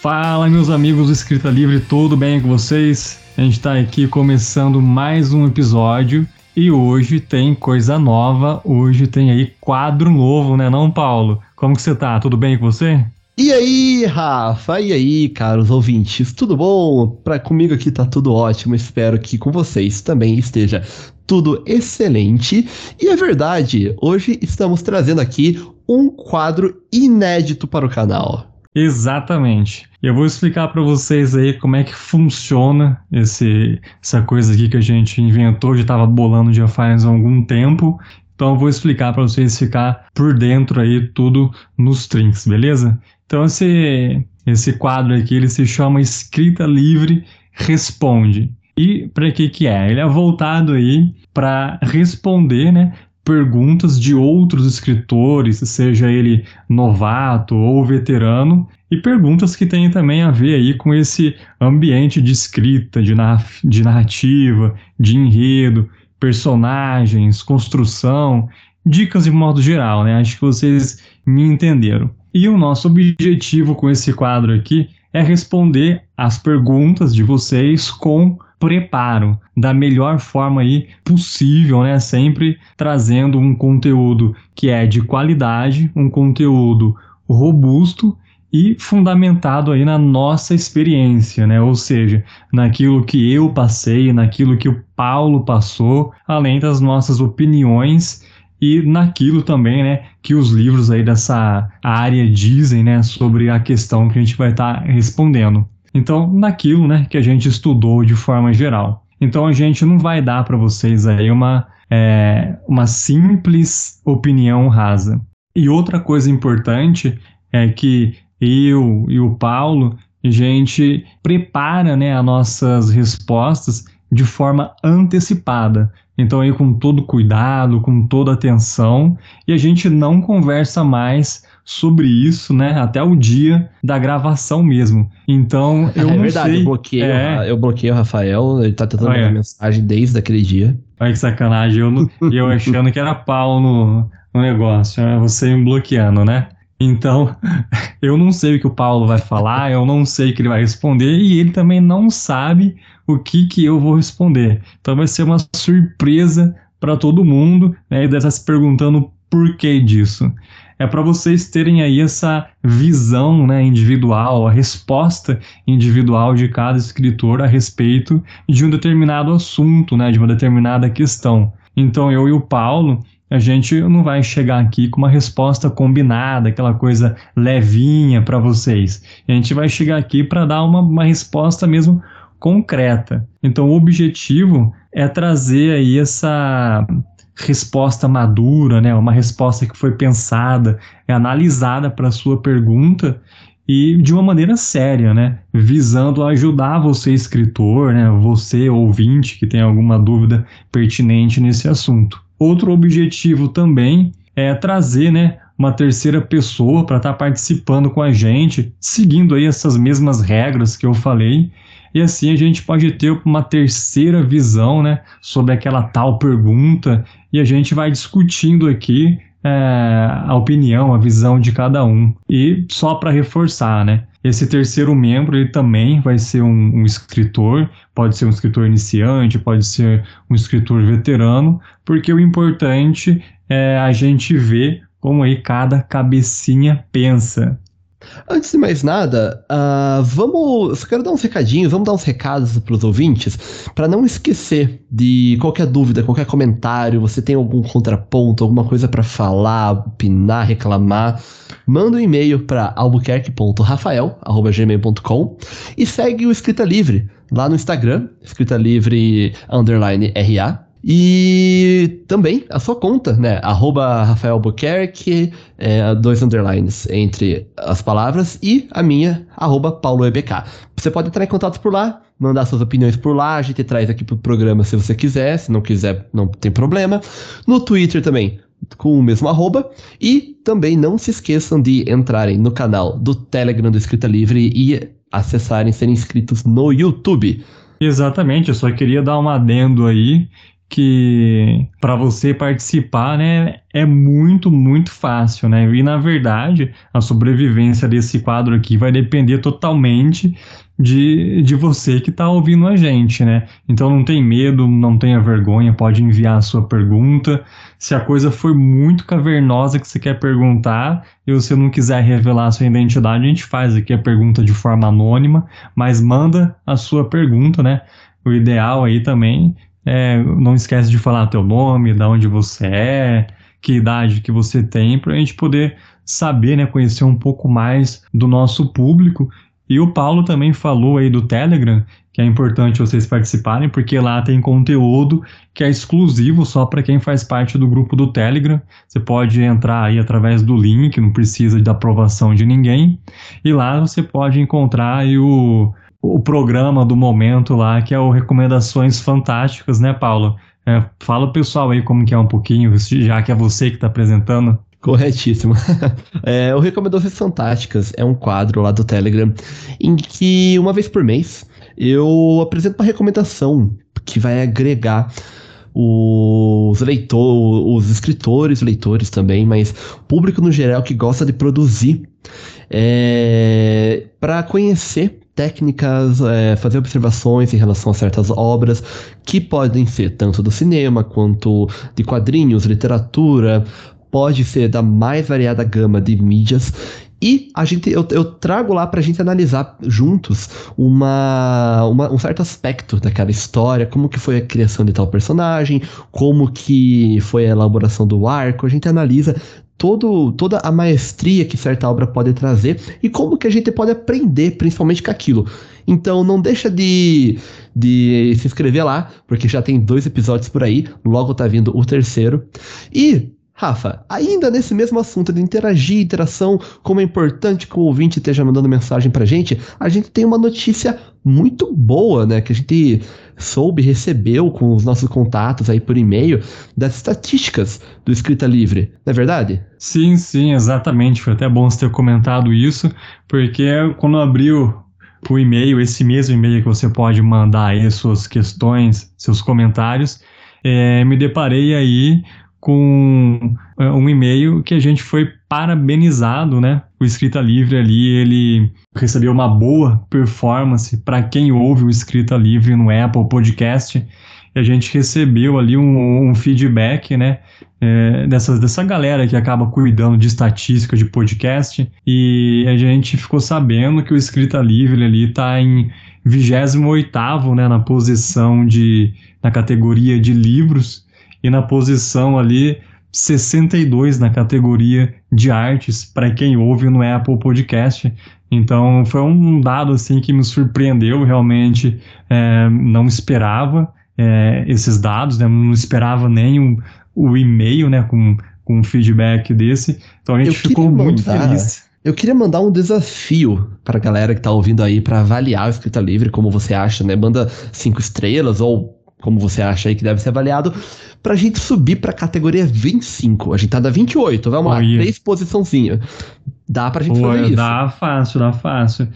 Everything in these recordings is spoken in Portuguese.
Fala, meus amigos do Escrita Livre, tudo bem com vocês? A gente está aqui começando mais um episódio e hoje tem coisa nova, hoje tem aí quadro novo, né não, Paulo? Como que você tá? Tudo bem com você? E aí, Rafa? E aí, caros ouvintes? Tudo bom? Pra comigo aqui tá tudo ótimo. Espero que com vocês também esteja tudo excelente. E é verdade, hoje estamos trazendo aqui um quadro inédito para o canal. Exatamente. Eu vou explicar para vocês aí como é que funciona esse, essa coisa aqui que a gente inventou, já estava bolando já faz algum tempo. Então eu vou explicar para vocês ficar por dentro aí tudo nos trinks, beleza? Então esse esse quadro aqui ele se chama Escrita Livre Responde. E para que que é? Ele é voltado aí para responder, né, perguntas de outros escritores, seja ele novato ou veterano, e perguntas que têm também a ver aí com esse ambiente de escrita, de, narrativa, de enredo, personagens, construção, dicas de modo geral, né? Acho que vocês me entenderam. E o nosso objetivo com esse quadro aqui é responder as perguntas de vocês com preparo da melhor forma aí possível, né? Sempre trazendo um conteúdo que é de qualidade, um conteúdo robusto e fundamentado aí na nossa experiência, né? Ou seja, naquilo que eu passei, naquilo que o Paulo passou, além das nossas opiniões e naquilo também, né, que os livros aí dessa área dizem, né, sobre a questão que a gente vai estar tá respondendo. Então, naquilo, né, que a gente estudou de forma geral. Então, a gente não vai dar para vocês aí uma, é, uma simples opinião rasa. E outra coisa importante é que eu e o Paulo, a gente prepara, né, as nossas respostas de forma antecipada. Então aí com todo cuidado, com toda atenção, e a gente não conversa mais sobre isso, né, até o dia da gravação mesmo. Então, eu é não verdade, sei... Eu bloqueei, é... eu bloqueei o Rafael, ele tá tentando mandar mensagem desde aquele dia. Olha que sacanagem, eu, eu achando que era pau no, no negócio, né? você me bloqueando, né? Então, eu não sei o que o Paulo vai falar, eu não sei o que ele vai responder e ele também não sabe o que, que eu vou responder. Então vai ser uma surpresa para todo mundo, né? E deve estar se perguntando o porquê disso. É para vocês terem aí essa visão né, individual, a resposta individual de cada escritor a respeito de um determinado assunto, né, de uma determinada questão. Então eu e o Paulo, a gente não vai chegar aqui com uma resposta combinada, aquela coisa levinha para vocês. A gente vai chegar aqui para dar uma, uma resposta mesmo concreta. Então, o objetivo é trazer aí essa resposta madura, né? Uma resposta que foi pensada, é analisada para a sua pergunta e de uma maneira séria, né? Visando ajudar você escritor, né? Você ouvinte que tem alguma dúvida pertinente nesse assunto. Outro objetivo também é trazer, né? Uma terceira pessoa para estar tá participando com a gente, seguindo aí essas mesmas regras que eu falei e assim a gente pode ter uma terceira visão né, sobre aquela tal pergunta e a gente vai discutindo aqui é, a opinião, a visão de cada um. E só para reforçar, né? Esse terceiro membro ele também vai ser um, um, escritor, pode ser um escritor iniciante, pode ser um escritor veterano, porque o importante é a gente ver como aí cada cabecinha pensa. Antes de mais nada, uh, vamos. Só quero dar uns recadinhos, vamos dar uns recados para os ouvintes, para não esquecer de qualquer dúvida, qualquer comentário, você tem algum contraponto, alguma coisa para falar, opinar, reclamar, manda um e-mail para albuquerque.rafael.gmail.com e segue o Escrita Livre lá no Instagram, Escrita Livre underline RA. E também a sua conta, né? Arroba Rafael Albuquerque, é, dois underlines entre as palavras, e a minha, arroba Paulo EBK. Você pode entrar em contato por lá, mandar suas opiniões por lá, a gente traz aqui pro programa se você quiser, se não quiser, não tem problema. No Twitter também, com o mesmo arroba. E também não se esqueçam de entrarem no canal do Telegram do Escrita Livre e acessarem, serem inscritos no YouTube. Exatamente, eu só queria dar um adendo aí que para você participar, né, é muito, muito fácil, né? E na verdade, a sobrevivência desse quadro aqui vai depender totalmente de, de você que está ouvindo a gente, né? Então não tem medo, não tenha vergonha, pode enviar a sua pergunta. Se a coisa for muito cavernosa que você quer perguntar e você não quiser revelar a sua identidade, a gente faz aqui a pergunta de forma anônima, mas manda a sua pergunta, né? O ideal aí também é não esquece de falar teu nome, da onde você é, que idade que você tem, para a gente poder saber, né, conhecer um pouco mais do nosso público e o Paulo também falou aí do Telegram, que é importante vocês participarem, porque lá tem conteúdo que é exclusivo só para quem faz parte do grupo do Telegram. Você pode entrar aí através do link, não precisa de aprovação de ninguém. E lá você pode encontrar o, o programa do momento lá, que é o Recomendações Fantásticas, né, Paulo? É, fala o pessoal aí como que é um pouquinho, já que é você que está apresentando. Corretíssimo. é, o Recomendações Fantásticas é um quadro lá do Telegram em que, uma vez por mês, eu apresento uma recomendação que vai agregar os leitores, os escritores, leitores também, mas público no geral que gosta de produzir é, para conhecer técnicas, é, fazer observações em relação a certas obras que podem ser tanto do cinema quanto de quadrinhos, literatura, pode ser da mais variada gama de mídias. E a gente, eu, eu trago lá pra gente analisar juntos uma, uma, um certo aspecto daquela história, como que foi a criação de tal personagem, como que foi a elaboração do arco, a gente analisa todo, toda a maestria que certa obra pode trazer e como que a gente pode aprender principalmente com aquilo. Então não deixa de, de se inscrever lá, porque já tem dois episódios por aí, logo tá vindo o terceiro. E Rafa, ainda nesse mesmo assunto de interagir, interação, como é importante que o ouvinte esteja mandando mensagem pra gente, a gente tem uma notícia muito boa, né, que a gente soube, recebeu com os nossos contatos aí por e-mail, das estatísticas do Escrita Livre, não é verdade? Sim, sim, exatamente. Foi até bom você ter comentado isso, porque quando abriu o e-mail, esse mesmo e-mail que você pode mandar aí suas questões, seus comentários, é, me deparei aí com é, um e-mail que a gente foi parabenizado, né? O Escrita Livre ali, ele recebeu uma boa performance para quem ouve o Escrita Livre no Apple Podcast. E a gente recebeu ali um, um feedback, né? É, dessa, galera que acaba cuidando de estatística de podcast. E a gente ficou sabendo que o Escrita Livre ali está em 28 né, na posição de na categoria de livros e na posição ali 62 na categoria de artes para quem ouve no Apple Podcast. Então foi um dado assim que me surpreendeu realmente, é, não esperava é, esses dados, né? não esperava nem o, o e-mail né, com, com um feedback desse. Então a gente ficou mandar, muito feliz. Eu queria mandar um desafio para a galera que está ouvindo aí para avaliar o Escrita Livre, como você acha, né? Manda cinco estrelas ou como você acha aí que deve ser avaliado, pra gente subir pra categoria 25. A gente tá da 28, vamos oh, lá, três posiçãozinhas. Dá pra gente Pô, fazer isso. Dá fácil, dá fácil.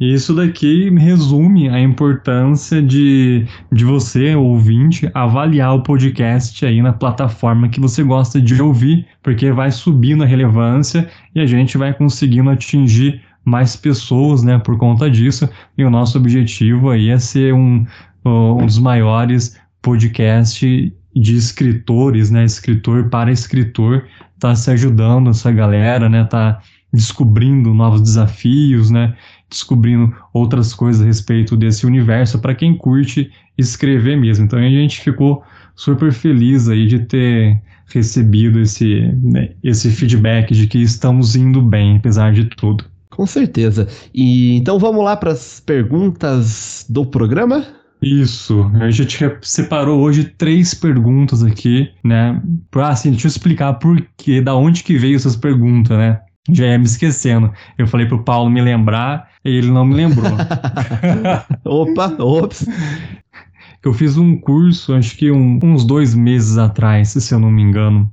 Isso daqui resume a importância de, de você, ouvinte, avaliar o podcast aí na plataforma que você gosta de ouvir, porque vai subindo a relevância e a gente vai conseguindo atingir mais pessoas, né, por conta disso. E o nosso objetivo aí é ser um, um dos maiores podcasts de escritores, né? Escritor para escritor, tá se ajudando essa galera, né? Tá descobrindo novos desafios, né? Descobrindo outras coisas a respeito desse universo para quem curte escrever mesmo. Então a gente ficou super feliz aí de ter recebido esse, né, esse feedback de que estamos indo bem, apesar de tudo. Com certeza. E então vamos lá para as perguntas do programa? Isso, a gente separou hoje três perguntas aqui, né? Ah, assim, deixa eu explicar por quê, da onde que veio essas perguntas, né? Já ia me esquecendo. Eu falei pro Paulo me lembrar e ele não me lembrou. Opa, ops. Eu fiz um curso, acho que um, uns dois meses atrás, se eu não me engano,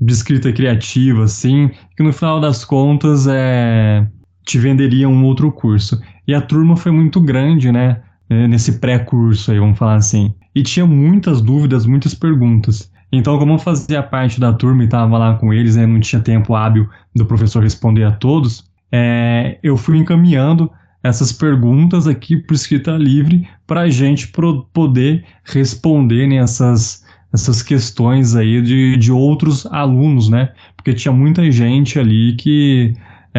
de escrita criativa, assim, que no final das contas é, te venderia um outro curso. E a turma foi muito grande, né? Né, nesse pré-curso aí, vamos falar assim. E tinha muitas dúvidas, muitas perguntas. Então, como eu fazia parte da turma e estava lá com eles, né, não tinha tempo hábil do professor responder a todos, é, eu fui encaminhando essas perguntas aqui por escrita livre para a gente poder responder né, essas questões aí de, de outros alunos, né? Porque tinha muita gente ali que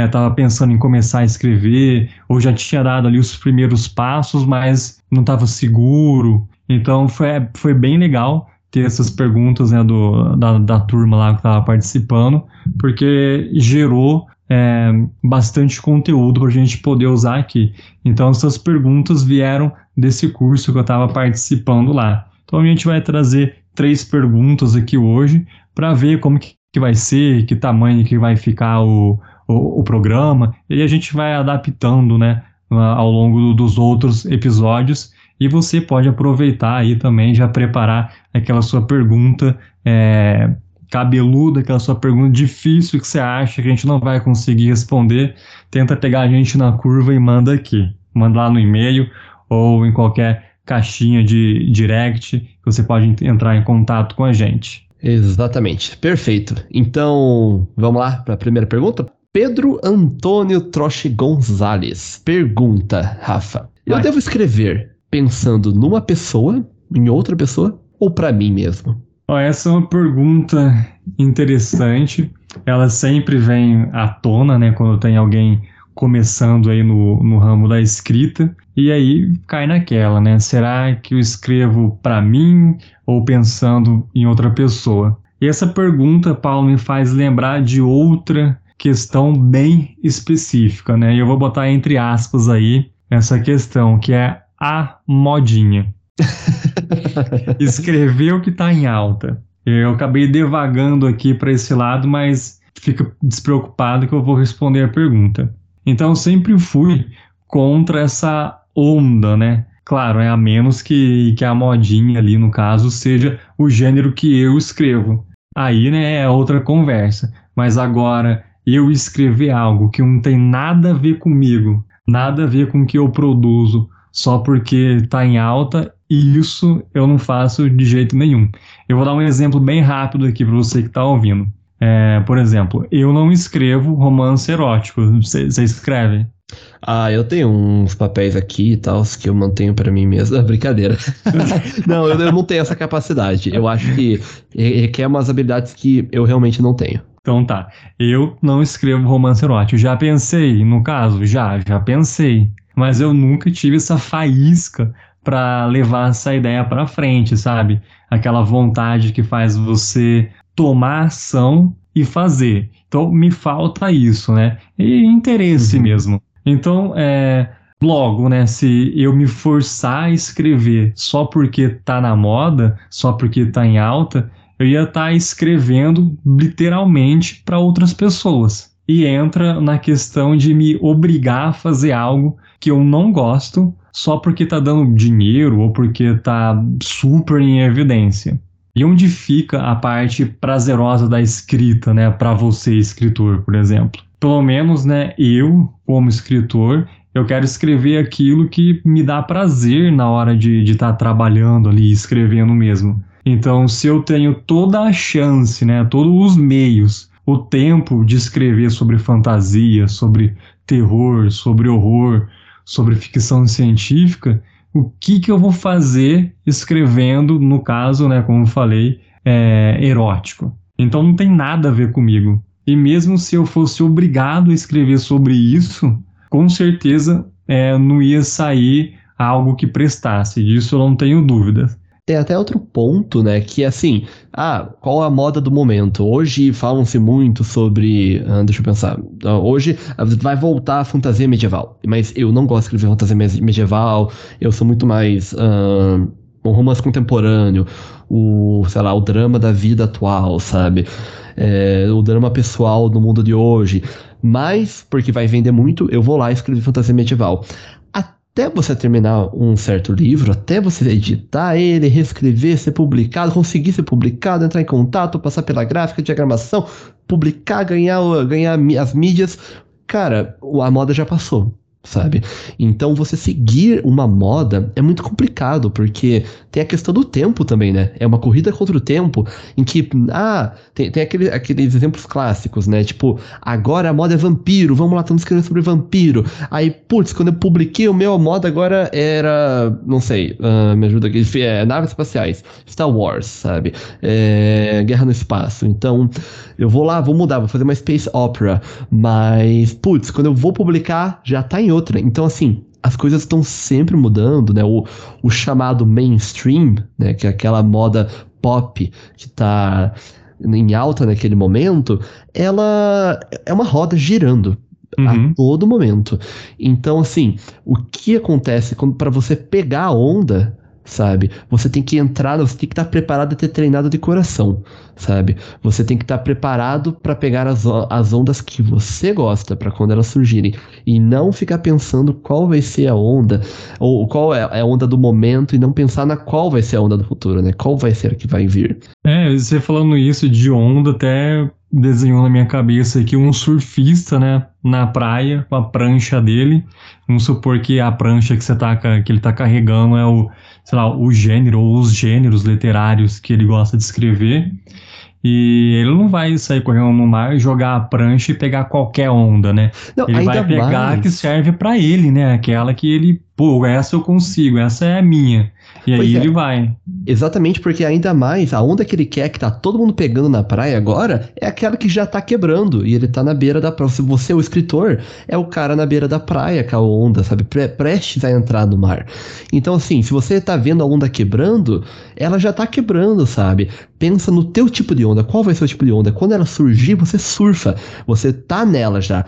estava é, pensando em começar a escrever ou já tinha dado ali os primeiros passos, mas não estava seguro. Então foi, foi bem legal ter essas perguntas né, do, da, da turma lá que estava participando, porque gerou é, bastante conteúdo para a gente poder usar aqui. Então, essas perguntas vieram desse curso que eu estava participando lá. Então, a gente vai trazer três perguntas aqui hoje para ver como que, que vai ser, que tamanho que vai ficar o, o, o programa, e a gente vai adaptando né, ao longo dos outros episódios. E você pode aproveitar aí também, já preparar aquela sua pergunta é, cabeluda, aquela sua pergunta difícil que você acha que a gente não vai conseguir responder, tenta pegar a gente na curva e manda aqui. Manda lá no e-mail ou em qualquer caixinha de direct que você pode entrar em contato com a gente. Exatamente, perfeito. Então, vamos lá para a primeira pergunta? Pedro Antônio Troche Gonzalez pergunta, Rafa, eu vai. devo escrever pensando numa pessoa, em outra pessoa, ou para mim mesmo? essa é uma pergunta interessante. Ela sempre vem à tona, né, quando tem alguém começando aí no, no ramo da escrita. E aí cai naquela, né? Será que eu escrevo para mim ou pensando em outra pessoa? E essa pergunta, Paulo, me faz lembrar de outra questão bem específica, né? E eu vou botar entre aspas aí essa questão, que é a modinha. Escrever o que está em alta. Eu acabei devagando aqui para esse lado, mas fica despreocupado que eu vou responder a pergunta. Então, sempre fui contra essa onda, né? Claro, é a menos que, que a modinha ali, no caso, seja o gênero que eu escrevo. Aí, né, é outra conversa. Mas agora, eu escrever algo que não tem nada a ver comigo, nada a ver com o que eu produzo, só porque está em alta, e isso eu não faço de jeito nenhum. Eu vou dar um exemplo bem rápido aqui para você que está ouvindo. É, por exemplo, eu não escrevo romance erótico. Você, escreve? Ah, eu tenho uns papéis aqui e tal que eu mantenho para mim mesmo. brincadeira. não, eu, eu, não tenho essa capacidade. Eu acho que requer umas habilidades que eu realmente não tenho. Então tá. Eu não escrevo romance erótico. Já pensei, no caso? Já, já pensei. Mas eu nunca tive essa faísca para levar essa ideia para frente, sabe? Aquela vontade que faz você tomar ação e fazer. Então me falta isso, né? E interesse uhum. mesmo. Então, é, logo, né? Se eu me forçar a escrever só porque tá na moda, só porque tá em alta, eu ia estar tá escrevendo literalmente para outras pessoas. E entra na questão de me obrigar a fazer algo que eu não gosto só porque tá dando dinheiro ou porque tá super em evidência. E onde fica a parte prazerosa da escrita, né, para você escritor, por exemplo? Pelo menos, né, eu como escritor, eu quero escrever aquilo que me dá prazer na hora de estar tá trabalhando ali, escrevendo mesmo. Então, se eu tenho toda a chance, né, todos os meios, o tempo de escrever sobre fantasia, sobre terror, sobre horror, sobre ficção científica, o que, que eu vou fazer escrevendo, no caso, né, como eu falei, é, erótico. Então não tem nada a ver comigo. E mesmo se eu fosse obrigado a escrever sobre isso, com certeza é, não ia sair algo que prestasse. Disso eu não tenho dúvidas. Tem até outro ponto, né? Que assim, ah, qual a moda do momento? Hoje falam-se muito sobre. Ah, deixa eu pensar. Ah, hoje vai voltar a fantasia medieval. Mas eu não gosto de escrever fantasia medieval. Eu sou muito mais. Ah, romance contemporâneo. O, sei lá, o drama da vida atual, sabe? É, o drama pessoal do mundo de hoje. Mas, porque vai vender muito, eu vou lá escrever fantasia medieval até você terminar um certo livro, até você editar ele, reescrever, ser publicado, conseguir ser publicado, entrar em contato, passar pela gráfica, diagramação, publicar, ganhar, ganhar as mídias, cara, a moda já passou. Sabe? Então você seguir uma moda é muito complicado, porque tem a questão do tempo também, né? É uma corrida contra o tempo, em que, ah, tem, tem aquele, aqueles exemplos clássicos, né? Tipo, agora a moda é vampiro, vamos lá, estamos escrevendo sobre vampiro. Aí, putz, quando eu publiquei o meu, a moda agora era, não sei, uh, me ajuda aqui, é, naves espaciais, Star Wars, sabe? É, Guerra no Espaço. Então, eu vou lá, vou mudar, vou fazer uma space opera, mas, putz, quando eu vou publicar, já tá em outra. Então, assim, as coisas estão sempre mudando, né? O, o chamado mainstream, né? Que é aquela moda pop que tá em alta naquele momento, ela é uma roda girando. Uhum. A todo momento. Então, assim, o que acontece quando para você pegar a onda, sabe? Você tem que entrar, você tem que estar preparado e ter treinado de coração, sabe? Você tem que estar preparado para pegar as, as ondas que você gosta, para quando elas surgirem. E não ficar pensando qual vai ser a onda, ou qual é, é a onda do momento, e não pensar na qual vai ser a onda do futuro, né? Qual vai ser a que vai vir. É, você falando isso de onda, até desenhou na minha cabeça aqui um surfista, né, na praia, com a prancha dele. Vamos supor que a prancha que, você tá, que ele tá carregando é o sei lá, o gênero ou os gêneros literários que ele gosta de escrever. E ele não vai sair correndo no mar, jogar a prancha e pegar qualquer onda, né? Não, ele vai pegar mais. a que serve para ele, né? Aquela que ele, pô, essa eu consigo, essa é a minha. E pois aí é. ele vai. Exatamente, porque ainda mais a onda que ele quer, que tá todo mundo pegando na praia agora, é aquela que já tá quebrando. E ele tá na beira da praia. Se você é o escritor, é o cara na beira da praia com a onda, sabe? Pre prestes a entrar no mar. Então, assim, se você tá vendo a onda quebrando, ela já tá quebrando, sabe? Pensa no teu tipo de onda. Qual vai ser o tipo de onda? Quando ela surgir, você surfa. Você tá nela já.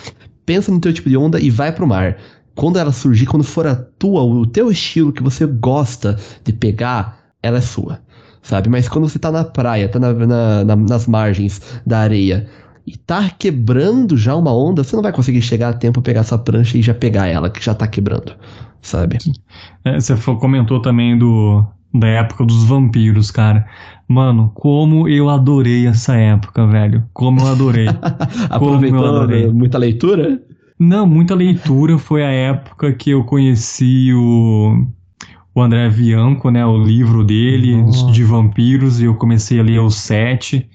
Pensa no teu tipo de onda e vai pro mar quando ela surgir, quando for a tua, o teu estilo que você gosta de pegar, ela é sua, sabe? Mas quando você tá na praia, tá na, na, na, nas margens da areia e tá quebrando já uma onda, você não vai conseguir chegar a tempo pegar essa prancha e já pegar ela, que já tá quebrando, sabe? É, você comentou também do, da época dos vampiros, cara. Mano, como eu adorei essa época, velho. Como eu adorei. Aproveitou eu adorei. muita leitura? Não, muita leitura. Foi a época que eu conheci o, o André Bianco, né? O livro dele, de vampiros, e eu comecei a ler os sete.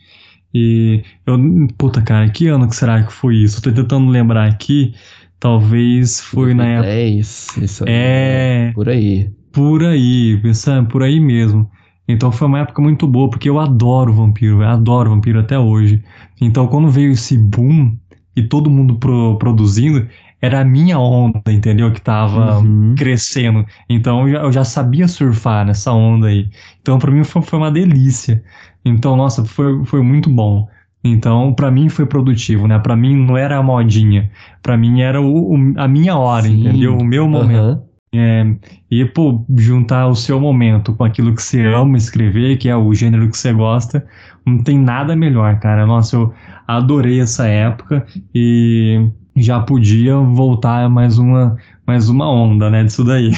E eu. Puta, cara, que ano que será que foi isso? tô tentando lembrar aqui. Talvez foi 2010, na época. Isso é. Por aí. Por aí, sabe? Por aí mesmo. Então foi uma época muito boa, porque eu adoro vampiro, eu adoro vampiro até hoje. Então quando veio esse boom e todo mundo pro, produzindo, era a minha onda, entendeu? Que tava uhum. crescendo. Então eu já, sabia surfar nessa onda aí. Então para mim foi, foi, uma delícia. Então, nossa, foi, foi muito bom. Então, para mim foi produtivo, né? Para mim não era a modinha. Para mim era o, o, a minha hora, Sim. entendeu? O meu momento. Uhum. É, e, pô, juntar o seu momento com aquilo que você ama escrever, que é o gênero que você gosta, não tem nada melhor, cara. Nossa, eu adorei essa época e já podia voltar mais uma, mais uma onda, né, disso daí.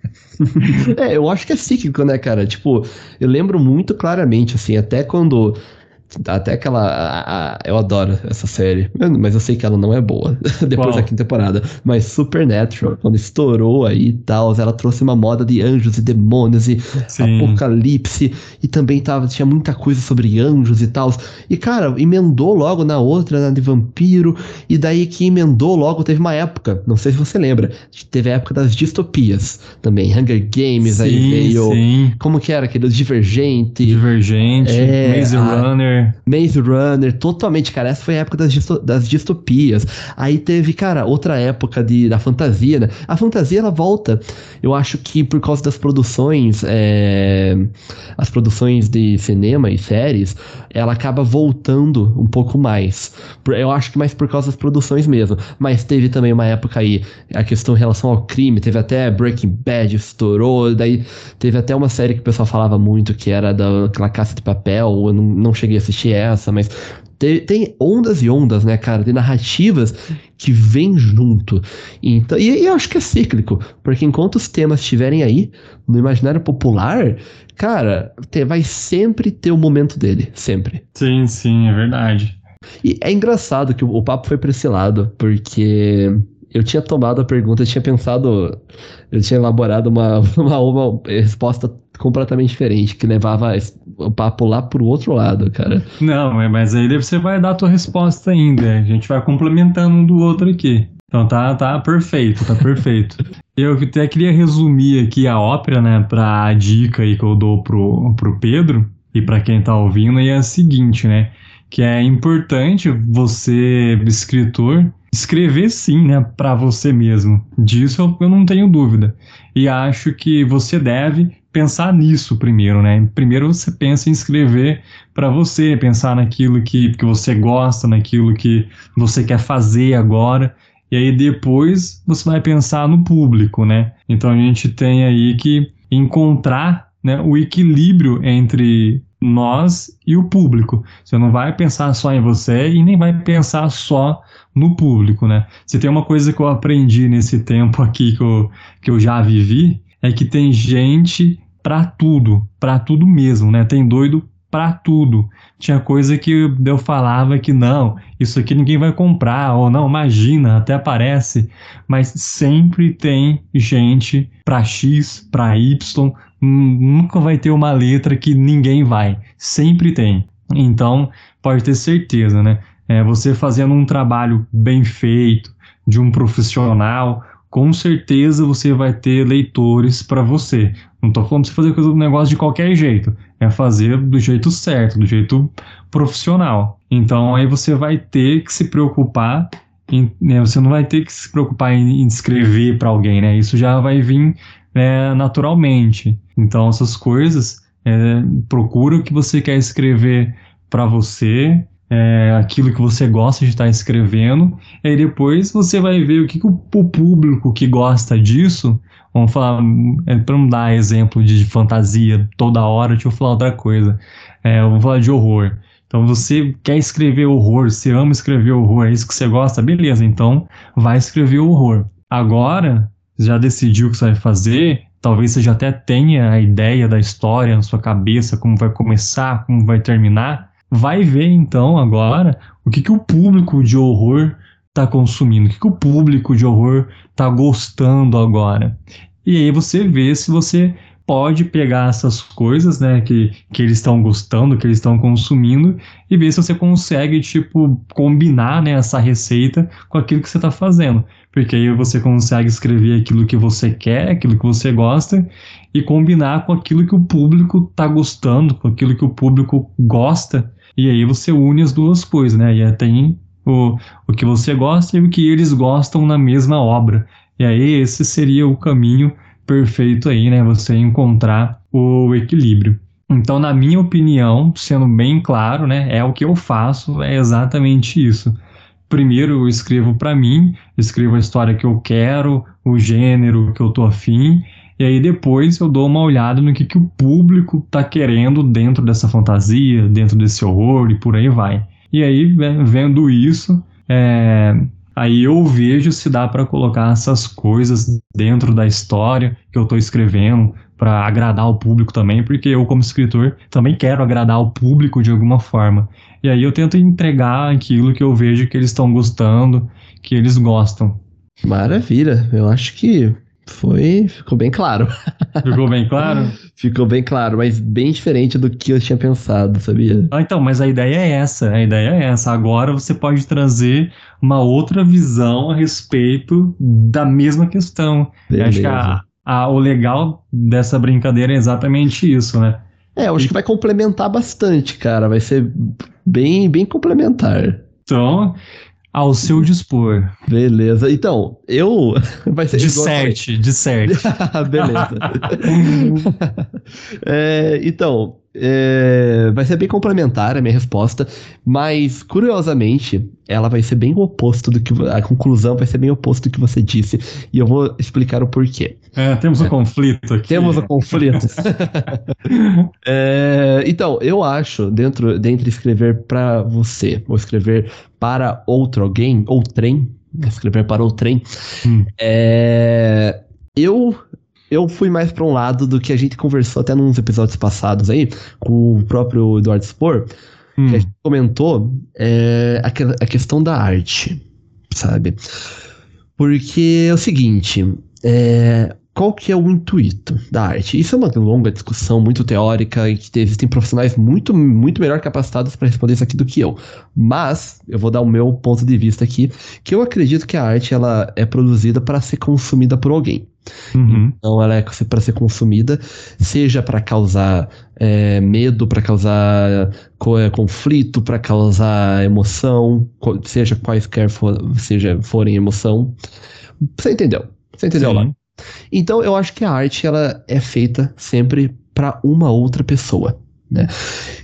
é, eu acho que é cíclico, né, cara? Tipo, eu lembro muito claramente, assim, até quando até aquela. A, a, eu adoro essa série. Mas eu sei que ela não é boa. Depois Qual? da quinta temporada. Mas Supernatural, quando estourou aí e tal, ela trouxe uma moda de anjos e demônios e Sim. apocalipse. E também tava, tinha muita coisa sobre anjos e tal. E, cara, emendou logo na outra, na de vampiro. E daí que emendou logo, teve uma época, não sei se você lembra, teve a época das distopias também. Hunger Games, sim, aí veio. Sim. Como que era? Aquele Divergente. Divergente, é, Maze Runner. Maze Runner, totalmente, cara. Essa foi a época das, das distopias. Aí teve, cara, outra época de, da fantasia, né? A fantasia, ela volta. Eu acho que por causa das produções, é, as produções de cinema e séries, ela acaba voltando um pouco mais. Eu acho que mais por causa das produções mesmo. Mas teve também uma época aí, a questão em relação ao crime, teve até Breaking Bad, estourou, daí teve até uma série que o pessoal falava muito, que era daquela Caça de Papel, eu não, não cheguei a assistir essa, mas tem, tem, ondas e ondas, né, cara? Tem narrativas que vêm junto. Então, e, e eu acho que é cíclico, porque enquanto os temas estiverem aí, no imaginário popular, cara, te, vai sempre ter o momento dele, sempre. Sim, sim, é verdade. E é engraçado que o, o papo foi pra esse lado, porque eu tinha tomado a pergunta, eu tinha pensado, eu tinha elaborado uma, uma, uma resposta completamente diferente, que levava o papo lá pro outro lado, cara. Não, mas aí você vai dar a tua resposta ainda. A gente vai complementando um do outro aqui. Então tá, tá perfeito, tá perfeito. eu até queria resumir aqui a ópera, né, pra dica aí que eu dou pro, pro Pedro e para quem tá ouvindo, e é a seguinte, né, que é importante você, escritor, escrever sim, né, para você mesmo. Disso eu, eu não tenho dúvida. E acho que você deve pensar nisso primeiro, né? Primeiro você pensa em escrever para você, pensar naquilo que, que você gosta, naquilo que você quer fazer agora. E aí depois você vai pensar no público, né? Então a gente tem aí que encontrar né, o equilíbrio entre nós e o público. Você não vai pensar só em você e nem vai pensar só no público, né? Se tem uma coisa que eu aprendi nesse tempo aqui que eu, que eu já vivi, é que tem gente para tudo, para tudo mesmo, né? Tem doido para tudo. Tinha coisa que eu falava que não, isso aqui ninguém vai comprar, ou não, imagina, até aparece, mas sempre tem gente para X, para Y, nunca vai ter uma letra que ninguém vai, sempre tem. Então, pode ter certeza, né? É, você fazendo um trabalho bem feito, de um profissional, com certeza você vai ter leitores para você. Não estou falando de você fazer coisa do negócio de qualquer jeito, é fazer do jeito certo, do jeito profissional. Então aí você vai ter que se preocupar em, né, você não vai ter que se preocupar em, em escrever para alguém, né? Isso já vai vir é, naturalmente. Então essas coisas é, procura o que você quer escrever para você é, aquilo que você gosta de estar escrevendo, e aí depois você vai ver o que, que o, o público que gosta disso, vamos falar, é, para não dar exemplo de, fantasia toda hora, deixa eu falar outra coisa, é, vamos falar de horror. Então você quer escrever horror, você ama escrever horror, é isso que você gosta, beleza, então vai escrever horror. Agora, já decidiu o que você vai fazer, talvez você já até tenha a ideia da história na sua cabeça, como vai começar, como vai terminar, vai ver então agora o que, que o público de horror está consumindo, o que, que o público de horror está gostando agora. E aí você vê se você pode pegar essas coisas, né, que, que eles estão gostando, que eles estão consumindo, e ver se você consegue, tipo, combinar, né, essa receita com aquilo que você está fazendo. Porque aí você consegue escrever aquilo que você quer, aquilo que você gosta, e combinar com aquilo que o público está gostando, com aquilo que o público gosta, e aí você une as duas coisas, né? E tem o, o que você gosta e o que eles gostam na mesma obra. E aí esse seria o caminho perfeito aí, né? Você encontrar o equilíbrio. Então, na minha opinião, sendo bem claro, né, é o que eu faço, é exatamente isso. Primeiro eu escrevo para mim, escrevo a história que eu quero, o gênero que eu tô afim, e aí depois eu dou uma olhada no que, que o público tá querendo dentro dessa fantasia, dentro desse horror e por aí vai. E aí, vendo isso, é, aí eu vejo se dá para colocar essas coisas dentro da história que eu estou escrevendo para agradar o público também, porque eu como escritor também quero agradar o público de alguma forma. E aí eu tento entregar aquilo que eu vejo que eles estão gostando, que eles gostam. Maravilha, eu acho que foi. Ficou bem claro. Ficou bem claro? ficou bem claro, mas bem diferente do que eu tinha pensado, sabia? Ah, então, mas a ideia é essa. A ideia é essa. Agora você pode trazer uma outra visão a respeito da mesma questão. Beleza. Acho que a, a, o legal dessa brincadeira é exatamente isso, né? É, eu acho e... que vai complementar bastante, cara. Vai ser bem, bem complementar. Então, ao seu dispor. Beleza. Então, eu. Vai ser de sete, de sete. Beleza. é, então, é, vai ser bem complementar a minha resposta, mas curiosamente, ela vai ser bem o oposto do que. A conclusão vai ser bem oposto do que você disse, e eu vou explicar o porquê. É, temos um é. conflito aqui. Temos um conflito. é, então, eu acho, dentro, dentro de escrever para você, ou escrever para outro alguém, ou trem, escrever para o trem, hum. é, eu eu fui mais para um lado do que a gente conversou até nos episódios passados aí, com o próprio Eduardo Spor, hum. que a gente comentou é, a, a questão da arte, sabe? Porque é o seguinte, é, qual que é o intuito da arte? Isso é uma longa discussão muito teórica e que existem profissionais muito, muito melhor capacitados para responder isso aqui do que eu. Mas eu vou dar o meu ponto de vista aqui, que eu acredito que a arte ela é produzida para ser consumida por alguém. Uhum. Então ela é para ser consumida, seja para causar é, medo, para causar é, conflito, para causar emoção, seja quaisquer for, seja forem emoção. Você entendeu? Você entendeu Sim. lá? Então eu acho que a arte ela é feita sempre para uma outra pessoa. Né?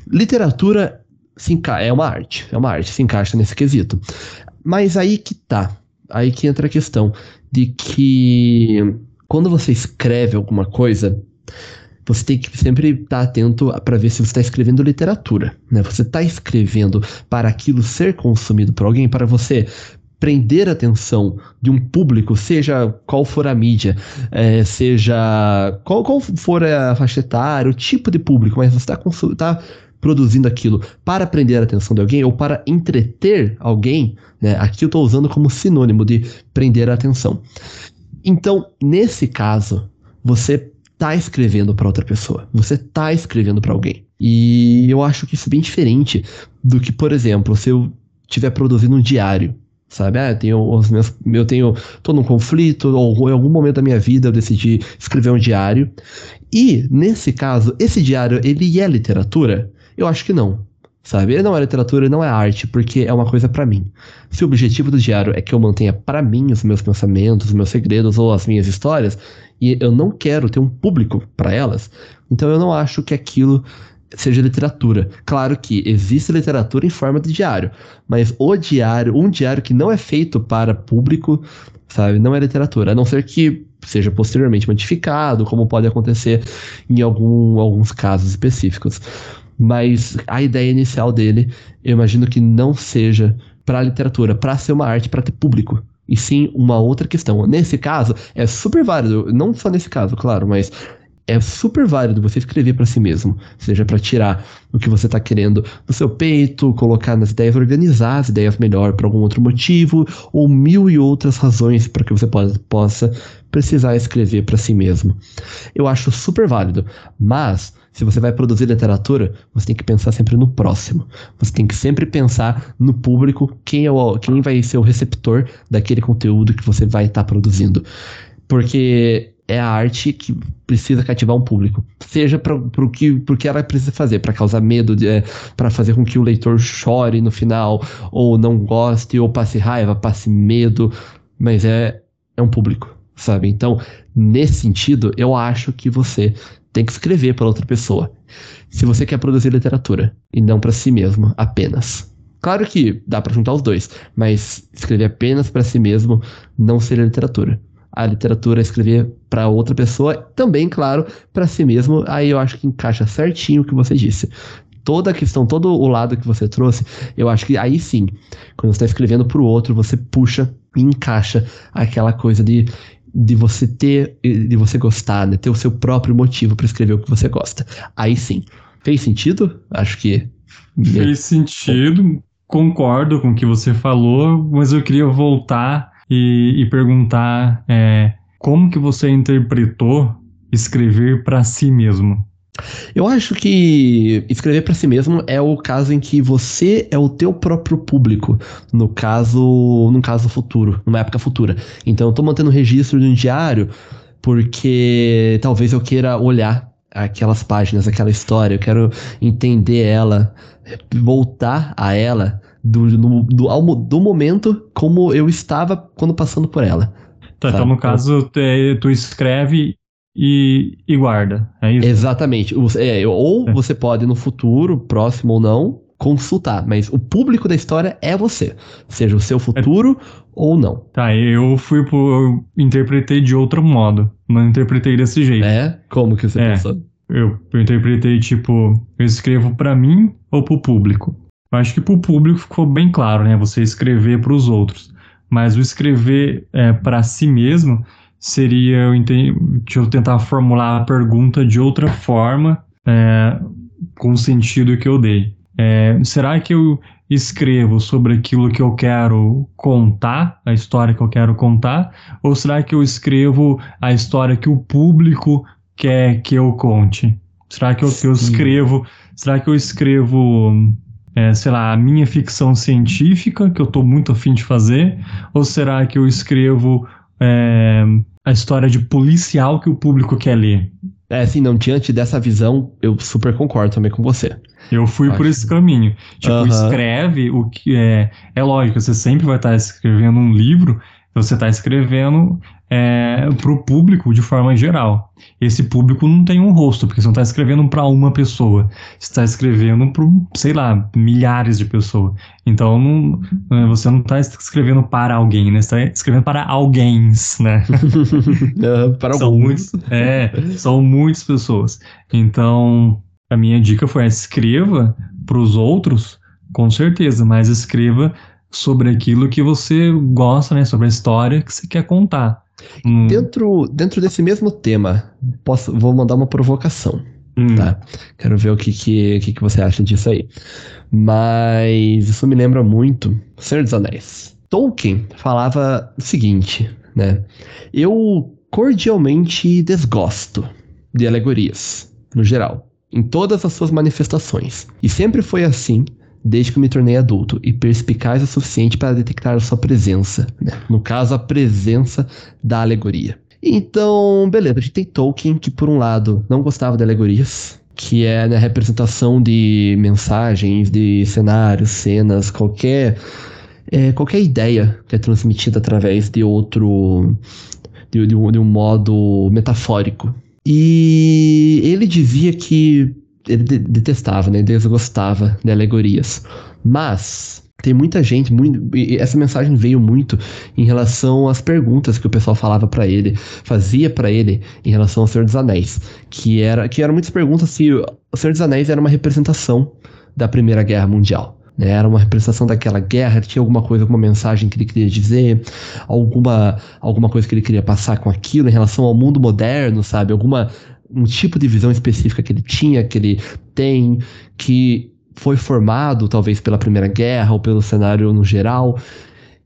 Literatura se é uma arte, é uma arte, se encaixa nesse quesito. Mas aí que tá, aí que entra a questão de que quando você escreve alguma coisa, você tem que sempre estar tá atento para ver se você está escrevendo literatura. Né? Você está escrevendo para aquilo ser consumido por alguém, para você prender a atenção de um público, seja qual for a mídia, é, seja qual, qual, for a faixa etária, o tipo de público, mas você está tá produzindo aquilo para prender a atenção de alguém ou para entreter alguém, né? Aqui eu estou usando como sinônimo de prender a atenção. Então, nesse caso, você está escrevendo para outra pessoa, você está escrevendo para alguém. E eu acho que isso é bem diferente do que, por exemplo, se eu estiver produzindo um diário sabe? Ah, eu tenho os meus, eu tenho, tô num conflito ou em algum momento da minha vida eu decidi escrever um diário. E nesse caso, esse diário ele é literatura? Eu acho que não. Sabe? Ele não é literatura, ele não é arte, porque é uma coisa para mim. Se o objetivo do diário é que eu mantenha para mim os meus pensamentos, os meus segredos ou as minhas histórias, e eu não quero ter um público para elas, então eu não acho que aquilo seja literatura. Claro que existe literatura em forma de diário, mas o diário, um diário que não é feito para público, sabe, não é literatura, a não ser que seja posteriormente modificado, como pode acontecer em algum, alguns casos específicos. Mas a ideia inicial dele, eu imagino que não seja para literatura, para ser uma arte, para ter público. E sim uma outra questão. Nesse caso, é super válido, não só nesse caso, claro, mas é super válido você escrever para si mesmo, seja para tirar o que você está querendo do seu peito, colocar nas ideias, organizar as ideias melhor por algum outro motivo, ou mil e outras razões para que você pode, possa precisar escrever para si mesmo. Eu acho super válido, mas se você vai produzir literatura, você tem que pensar sempre no próximo. Você tem que sempre pensar no público, quem, é o, quem vai ser o receptor daquele conteúdo que você vai estar tá produzindo. Porque é a arte que precisa cativar um público. Seja para o que, que ela precisa fazer, para causar medo, é, para fazer com que o leitor chore no final, ou não goste, ou passe raiva, passe medo, mas é, é um público, sabe? Então, nesse sentido, eu acho que você tem que escrever para outra pessoa. Se você quer produzir literatura, e não para si mesmo apenas. Claro que dá para juntar os dois, mas escrever apenas para si mesmo não seria literatura a literatura escrever para outra pessoa, também, claro, para si mesmo. Aí eu acho que encaixa certinho o que você disse. Toda a questão, todo o lado que você trouxe, eu acho que aí sim, quando você está escrevendo para o outro, você puxa e encaixa aquela coisa de, de você ter, de você gostar, né? ter o seu próprio motivo para escrever o que você gosta. Aí sim. Fez sentido? Acho que. Fez sentido, concordo com o que você falou, mas eu queria voltar e, e perguntar é, como que você interpretou escrever para si mesmo. Eu acho que escrever para si mesmo é o caso em que você é o teu próprio público, no caso, num caso futuro, numa época futura. Então eu tô mantendo registro de um diário porque talvez eu queira olhar aquelas páginas, aquela história, eu quero entender ela, voltar a ela do, do, do momento como eu estava quando passando por ela. Tá, então no caso, tu, tu escreve e, e, guarda, é isso? Exatamente. É, ou é. você pode no futuro, próximo ou não, consultar, mas o público da história é você, seja o seu futuro é. ou não. Tá, eu fui pro, eu interpretei de outro modo, não interpretei desse jeito. É? Como que você é, pensou? Eu, eu interpretei tipo, eu escrevo para mim ou pro público. Eu acho que para o público ficou bem claro, né? Você escrever para os outros. Mas o escrever é, para si mesmo seria. Eu deixa eu tentar formular a pergunta de outra forma, é, com o sentido que eu dei. É, será que eu escrevo sobre aquilo que eu quero contar, a história que eu quero contar, ou será que eu escrevo a história que o público quer que eu conte? Será que eu, que eu escrevo? Será que eu escrevo, é, sei lá, a minha ficção científica que eu estou muito afim de fazer? Ou será que eu escrevo é, a história de policial que o público quer ler? É, assim, não, diante dessa visão, eu super concordo também com você. Eu fui Acho. por esse caminho. Tipo, escreve o que é. É lógico, você sempre vai estar escrevendo um livro, você está escrevendo é, para o público de forma geral. Esse público não tem um rosto, porque você não está escrevendo para uma pessoa, você está escrevendo para, sei lá, milhares de pessoas. Então não, você não está escrevendo para alguém, né? Você está escrevendo para alguém, né? para são muitos, é, são muitas pessoas. Então a minha dica foi escreva para os outros, com certeza, mas escreva sobre aquilo que você gosta, né? Sobre a história que você quer contar. Hum. Dentro, dentro desse mesmo tema, posso, vou mandar uma provocação. Hum. Tá? Quero ver o que, que, que, que você acha disso aí. Mas isso me lembra muito Senhor dos Anéis. Tolkien falava o seguinte, né? Eu cordialmente desgosto de alegorias, no geral em todas as suas manifestações. E sempre foi assim desde que me tornei adulto e perspicaz o suficiente para detectar a sua presença, né? no caso, a presença da alegoria. Então, beleza, a gente tem Tolkien, que por um lado não gostava de alegorias, que é a né, representação de mensagens, de cenários, cenas, qualquer, é, qualquer ideia que é transmitida através de outro. de, de, um, de um modo metafórico. E ele dizia que ele detestava, né? Desgostava de alegorias. Mas tem muita gente, muito, essa mensagem veio muito em relação às perguntas que o pessoal falava para ele, fazia para ele em relação ao Senhor dos Anéis, que era que eram muitas perguntas se o Senhor dos Anéis era uma representação da Primeira Guerra Mundial. Né? Era uma representação daquela guerra, tinha alguma coisa, alguma mensagem que ele queria dizer, alguma, alguma coisa que ele queria passar com aquilo em relação ao mundo moderno, sabe? Alguma um tipo de visão específica que ele tinha, que ele tem, que foi formado talvez pela Primeira Guerra ou pelo cenário no geral.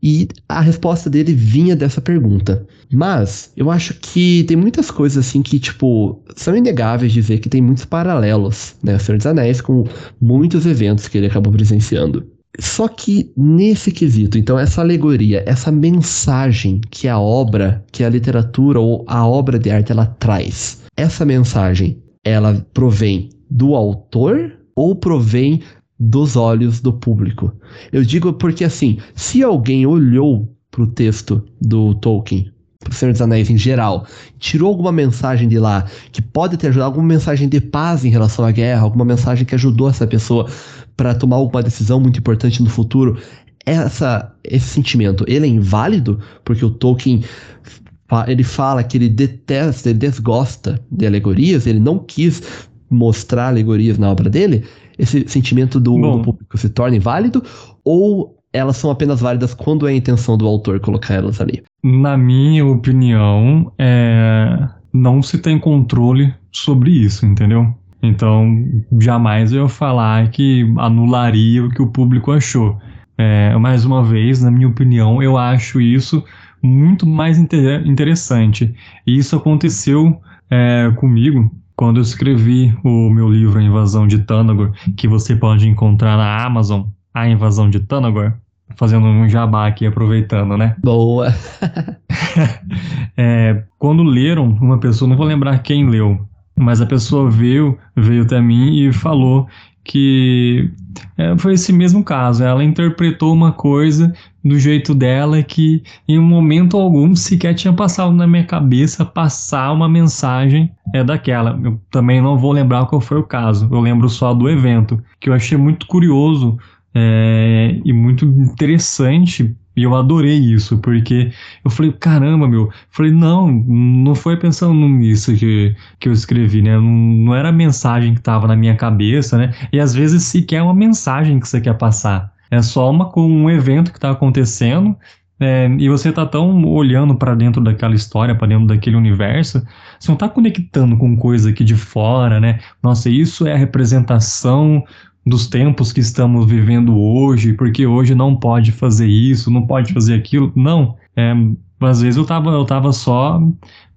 E a resposta dele vinha dessa pergunta. Mas eu acho que tem muitas coisas assim que, tipo, são inegáveis de ver que tem muitos paralelos, né? O Senhor dos Anéis com muitos eventos que ele acabou presenciando. Só que nesse quesito, então, essa alegoria, essa mensagem que a obra, que a literatura ou a obra de arte ela traz, essa mensagem, ela provém do autor ou provém dos olhos do público. Eu digo porque assim, se alguém olhou para o texto do Tolkien, para o Senhor dos Anéis em geral, tirou alguma mensagem de lá que pode ter ajudado, alguma mensagem de paz em relação à guerra, alguma mensagem que ajudou essa pessoa para tomar alguma decisão muito importante no futuro, essa, esse sentimento, ele é inválido porque o Tolkien ele fala que ele detesta, ele desgosta de alegorias, ele não quis mostrar alegorias na obra dele, esse sentimento do, do público se torna inválido ou elas são apenas válidas quando é a intenção do autor colocar elas ali? Na minha opinião, é... não se tem controle sobre isso, entendeu? Então, jamais eu falar que anularia o que o público achou. É, mais uma vez, na minha opinião, eu acho isso muito mais inter interessante. E isso aconteceu é, comigo quando eu escrevi o meu livro A Invasão de Tanagor, que você pode encontrar na Amazon, A Invasão de Tanagor, fazendo um jabá aqui, aproveitando, né? Boa! é, quando leram, uma pessoa, não vou lembrar quem leu, mas a pessoa veio, veio até mim e falou que é, foi esse mesmo caso. Ela interpretou uma coisa do jeito dela que em um momento algum sequer tinha passado na minha cabeça passar uma mensagem é daquela. Eu também não vou lembrar qual foi o caso. Eu lembro só do evento que eu achei muito curioso é, e muito interessante e eu adorei isso, porque eu falei, caramba, meu. Falei, não, não foi pensando nisso que, que eu escrevi, né? Não, não era a mensagem que estava na minha cabeça, né? E às vezes sequer é uma mensagem que você quer passar. É só uma, um evento que está acontecendo é, e você tá tão olhando para dentro daquela história, para dentro daquele universo, você não tá conectando com coisa aqui de fora, né? Nossa, isso é a representação dos tempos que estamos vivendo hoje, porque hoje não pode fazer isso, não pode fazer aquilo. Não. É, às vezes eu tava, eu tava só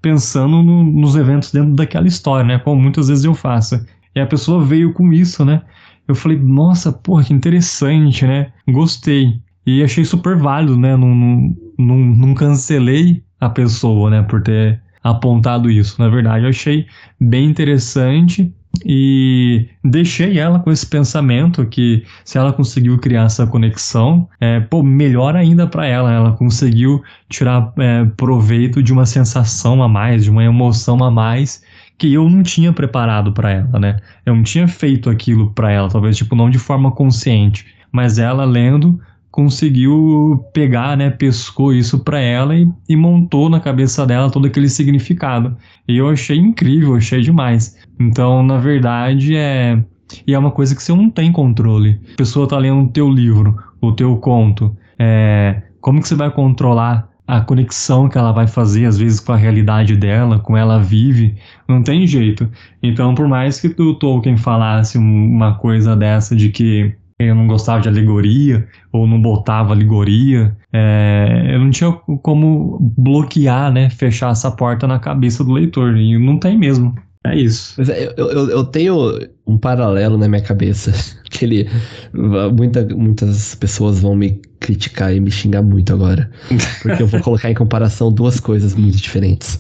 pensando no, nos eventos dentro daquela história, né? Como muitas vezes eu faço. E a pessoa veio com isso, né? Eu falei, nossa, porra, que interessante, né? Gostei. E achei super válido, né? Não, não, não, não cancelei a pessoa, né? Por ter apontado isso. Na verdade, eu achei bem interessante e deixei ela com esse pensamento que se ela conseguiu criar essa conexão, é, pô, melhor ainda para ela. Ela conseguiu tirar é, proveito de uma sensação a mais, de uma emoção a mais que eu não tinha preparado para ela, né? Eu não tinha feito aquilo para ela, talvez tipo não de forma consciente, mas ela lendo conseguiu pegar, né, pescou isso para ela e, e, montou na cabeça dela todo aquele significado. E eu achei incrível, achei demais. Então, na verdade, é e é uma coisa que você não tem controle. A pessoa tá lendo o teu livro, o teu conto. É, como que você vai controlar a conexão que ela vai fazer, às vezes, com a realidade dela, como ela vive? Não tem jeito. Então, por mais que o Tolkien falasse uma coisa dessa de que eu não gostava de alegoria ou não botava alegoria, é, eu não tinha como bloquear, né, fechar essa porta na cabeça do leitor, e não tem mesmo. É isso. É, eu, eu, eu, tenho um paralelo na minha cabeça. Que ele. Muita, muitas pessoas vão me criticar e me xingar muito agora. Porque eu vou colocar em comparação duas coisas muito diferentes.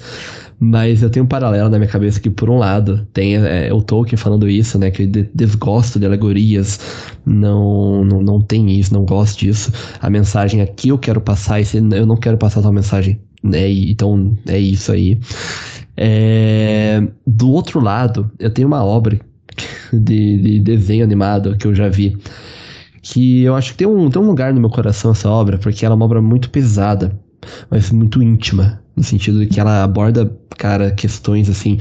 Mas eu tenho um paralelo na minha cabeça que, por um lado, tem é, o Tolkien falando isso, né? Que ele desgosta de alegorias, não, não, não tem isso, não gosto disso. A mensagem aqui eu quero passar, e eu não quero passar tua mensagem. Né? Então é isso aí. É, do outro lado, eu tenho uma obra de, de desenho animado que eu já vi que eu acho que tem um, tem um lugar no meu coração essa obra, porque ela é uma obra muito pesada, mas muito íntima. No sentido de que ela aborda, cara, questões assim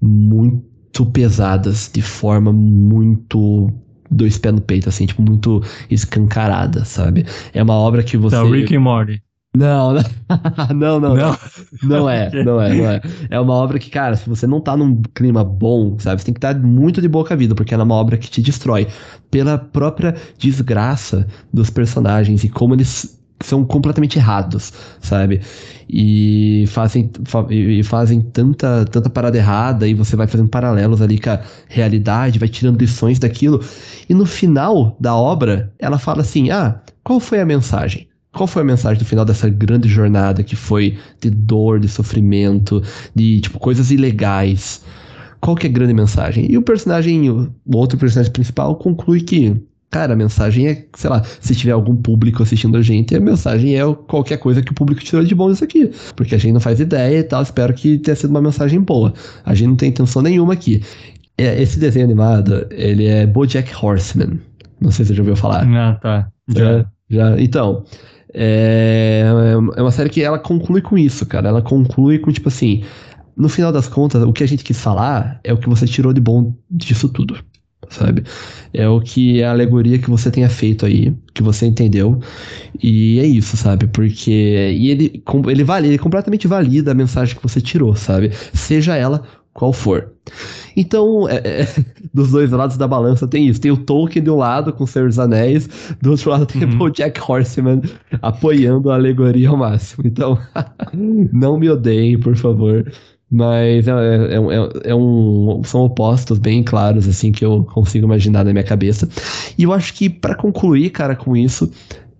muito pesadas, de forma muito dois pés no peito, assim, tipo, muito escancarada, sabe? É uma obra que você. Tá, Rick and Morty. Não, não, não, não, não é, não é, não é. É uma obra que, cara, se você não tá num clima bom, sabe, você tem que estar muito de boca vida, porque ela é uma obra que te destrói pela própria desgraça dos personagens e como eles são completamente errados, sabe? E fazem, fa e fazem tanta, tanta parada errada e você vai fazendo paralelos ali com a realidade, vai tirando lições daquilo. E no final da obra, ela fala assim: ah, qual foi a mensagem? Qual foi a mensagem do final dessa grande jornada que foi de dor, de sofrimento, de tipo coisas ilegais? Qual que é a grande mensagem? E o personagem, o outro personagem principal conclui que Cara, a mensagem é, sei lá, se tiver algum público assistindo a gente, a mensagem é qualquer coisa que o público tirou de bom disso aqui. Porque a gente não faz ideia e tal, espero que tenha sido uma mensagem boa. A gente não tem intenção nenhuma aqui. É, esse desenho animado, ele é Bojack Horseman. Não sei se você já ouviu falar. Ah, tá. Já. já. Então, é, é uma série que ela conclui com isso, cara. Ela conclui com, tipo assim, no final das contas, o que a gente quis falar é o que você tirou de bom disso tudo sabe? É o que é a alegoria que você tenha feito aí, que você entendeu. E é isso, sabe? Porque. E ele, ele, vale, ele completamente valida a mensagem que você tirou, sabe? Seja ela qual for. Então, é, é, dos dois lados da balança tem isso. Tem o Tolkien de um lado com Senhor dos Anéis, do outro lado tem uhum. o Jack Horseman apoiando a alegoria ao máximo. Então, não me odeiem, por favor. Mas é, é, é, é, um, são opostos bem claros, assim, que eu consigo imaginar na minha cabeça. E eu acho que, para concluir, cara, com isso,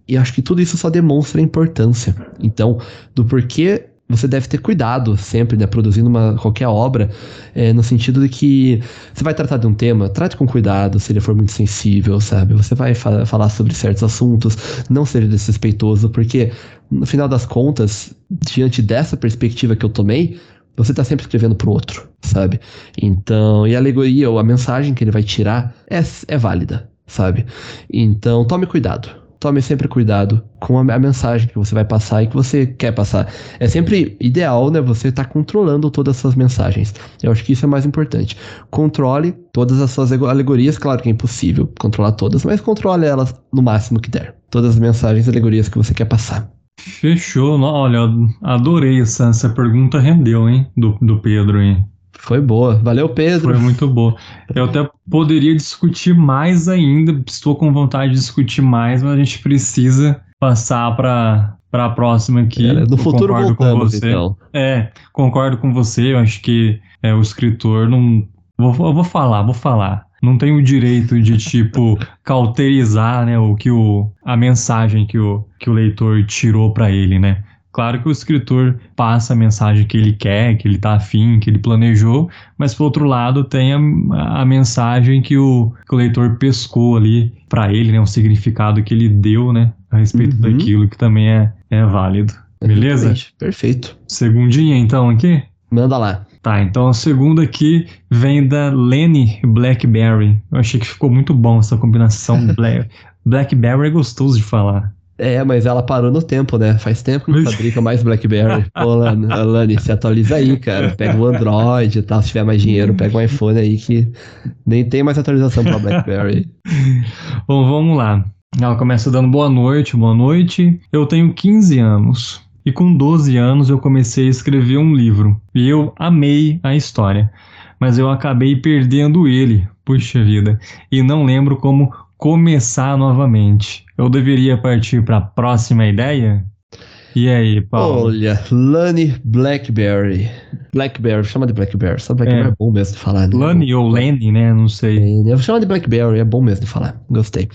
e acho que tudo isso só demonstra a importância. Então, do porquê você deve ter cuidado sempre, né, produzindo uma, qualquer obra, é, no sentido de que você vai tratar de um tema, trate com cuidado, se ele for muito sensível, sabe? Você vai fa falar sobre certos assuntos, não seja desrespeitoso, porque no final das contas, diante dessa perspectiva que eu tomei, você tá sempre escrevendo pro outro, sabe? Então, e a alegoria ou a mensagem que ele vai tirar é, é válida, sabe? Então, tome cuidado. Tome sempre cuidado com a, mensagem que você vai passar e que você quer passar. É sempre ideal, né? Você estar tá controlando todas as suas mensagens. Eu acho que isso é mais importante. Controle todas as suas alegorias. Claro que é impossível controlar todas, mas controle elas no máximo que der. Todas as mensagens e alegorias que você quer passar. Fechou. Olha, adorei essa, essa pergunta, rendeu, hein? Do, do Pedro, hein? Foi boa. Valeu, Pedro. Foi muito boa. Eu até poderia discutir mais ainda, estou com vontade de discutir mais, mas a gente precisa passar para para a próxima aqui. É, no futuro concordo voltamos, com você. Então. É, concordo com você. Eu acho que é, o escritor não. Vou, vou falar, vou falar. Não tem o direito de, tipo, cauterizar, né, o que o, a mensagem que o, que o leitor tirou para ele, né? Claro que o escritor passa a mensagem que ele quer, que ele está afim, que ele planejou, mas por outro lado tem a, a mensagem que o, que o leitor pescou ali para ele, né, o significado que ele deu, né, a respeito uhum. daquilo que também é, é válido. Beleza? Exatamente. Perfeito. Segundinha então aqui? Manda lá. Tá, então a segunda aqui vem da Lenny Blackberry. Eu achei que ficou muito bom essa combinação. Blackberry é gostoso de falar. É, mas ela parou no tempo, né? Faz tempo que não fabrica mais BlackBerry. Pô, Lani, se atualiza aí, cara. Pega o Android e tal, se tiver mais dinheiro, pega um iPhone aí que nem tem mais atualização pra BlackBerry. Bom, vamos lá. Ela começa dando boa noite, boa noite. Eu tenho 15 anos. E com 12 anos eu comecei a escrever um livro. E eu amei a história. Mas eu acabei perdendo ele, puxa vida. E não lembro como começar novamente. Eu deveria partir para a próxima ideia? E aí, Paulo? Olha, Lani Blackberry. Blackberry, chama de Blackberry. Só Blackberry é, é bom mesmo de falar. Né? Lani ou Lenny, né? Não sei. Eu vou chamar de Blackberry, é bom mesmo de falar. Gostei.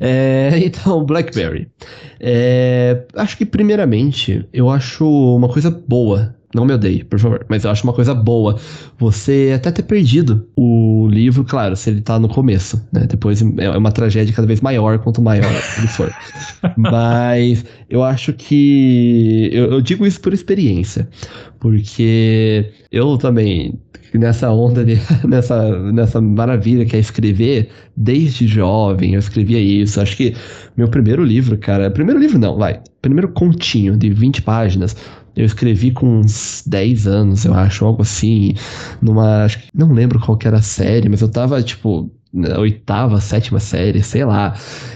É, então, Blackberry. É, acho que, primeiramente, eu acho uma coisa boa não me odeie, por favor. Mas eu acho uma coisa boa você até ter perdido o livro, claro, se ele tá no começo, né? Depois é uma tragédia cada vez maior quanto maior ele for. Mas eu acho que. Eu, eu digo isso por experiência. Porque eu também nessa onda, de, nessa, nessa maravilha que é escrever, desde jovem eu escrevia isso. Acho que meu primeiro livro, cara. Primeiro livro não, vai. Primeiro continho de 20 páginas eu escrevi com uns 10 anos, eu acho, algo assim, numa. Não lembro qual que era a série, mas eu tava, tipo, na oitava, sétima série, sei lá.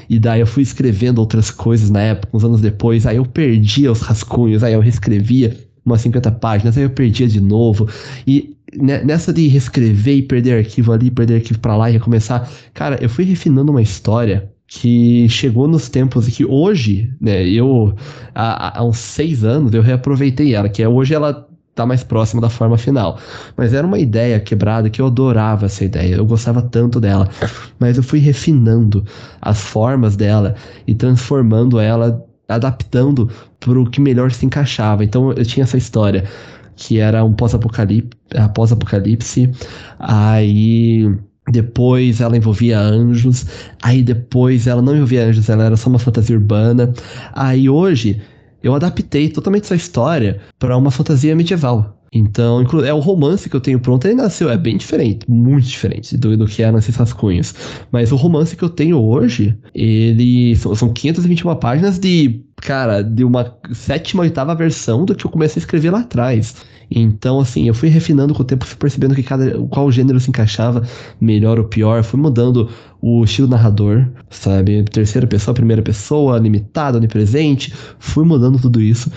E daí eu fui escrevendo outras coisas na época, uns anos depois, aí eu perdia os rascunhos, aí eu reescrevia umas 50 páginas, aí eu perdia de novo. E nessa de reescrever e perder arquivo ali, perder arquivo para lá e recomeçar, cara, eu fui refinando uma história que chegou nos tempos que hoje, né, eu, há, há uns seis anos, eu reaproveitei ela, que é, hoje ela tá mais próxima da forma final. Mas era uma ideia quebrada que eu adorava essa ideia, eu gostava tanto dela. Mas eu fui refinando as formas dela e transformando ela, adaptando para o que melhor se encaixava. Então eu tinha essa história que era um pós-apocalipse, pós-apocalipse, aí depois ela envolvia anjos, aí depois ela não envolvia anjos, ela era só uma fantasia urbana. Aí hoje eu adaptei totalmente essa história para uma fantasia medieval. Então, é o romance que eu tenho pronto, ele nasceu, é bem diferente, muito diferente do, do que era nesses rascunhos. Mas o romance que eu tenho hoje, ele são, são 521 páginas de, cara, de uma sétima, oitava versão do que eu comecei a escrever lá atrás. Então, assim, eu fui refinando com o tempo, fui percebendo que cada, qual gênero se encaixava melhor ou pior, fui mudando o estilo narrador, sabe? Terceira pessoa, primeira pessoa, limitado, onipresente, fui mudando tudo isso.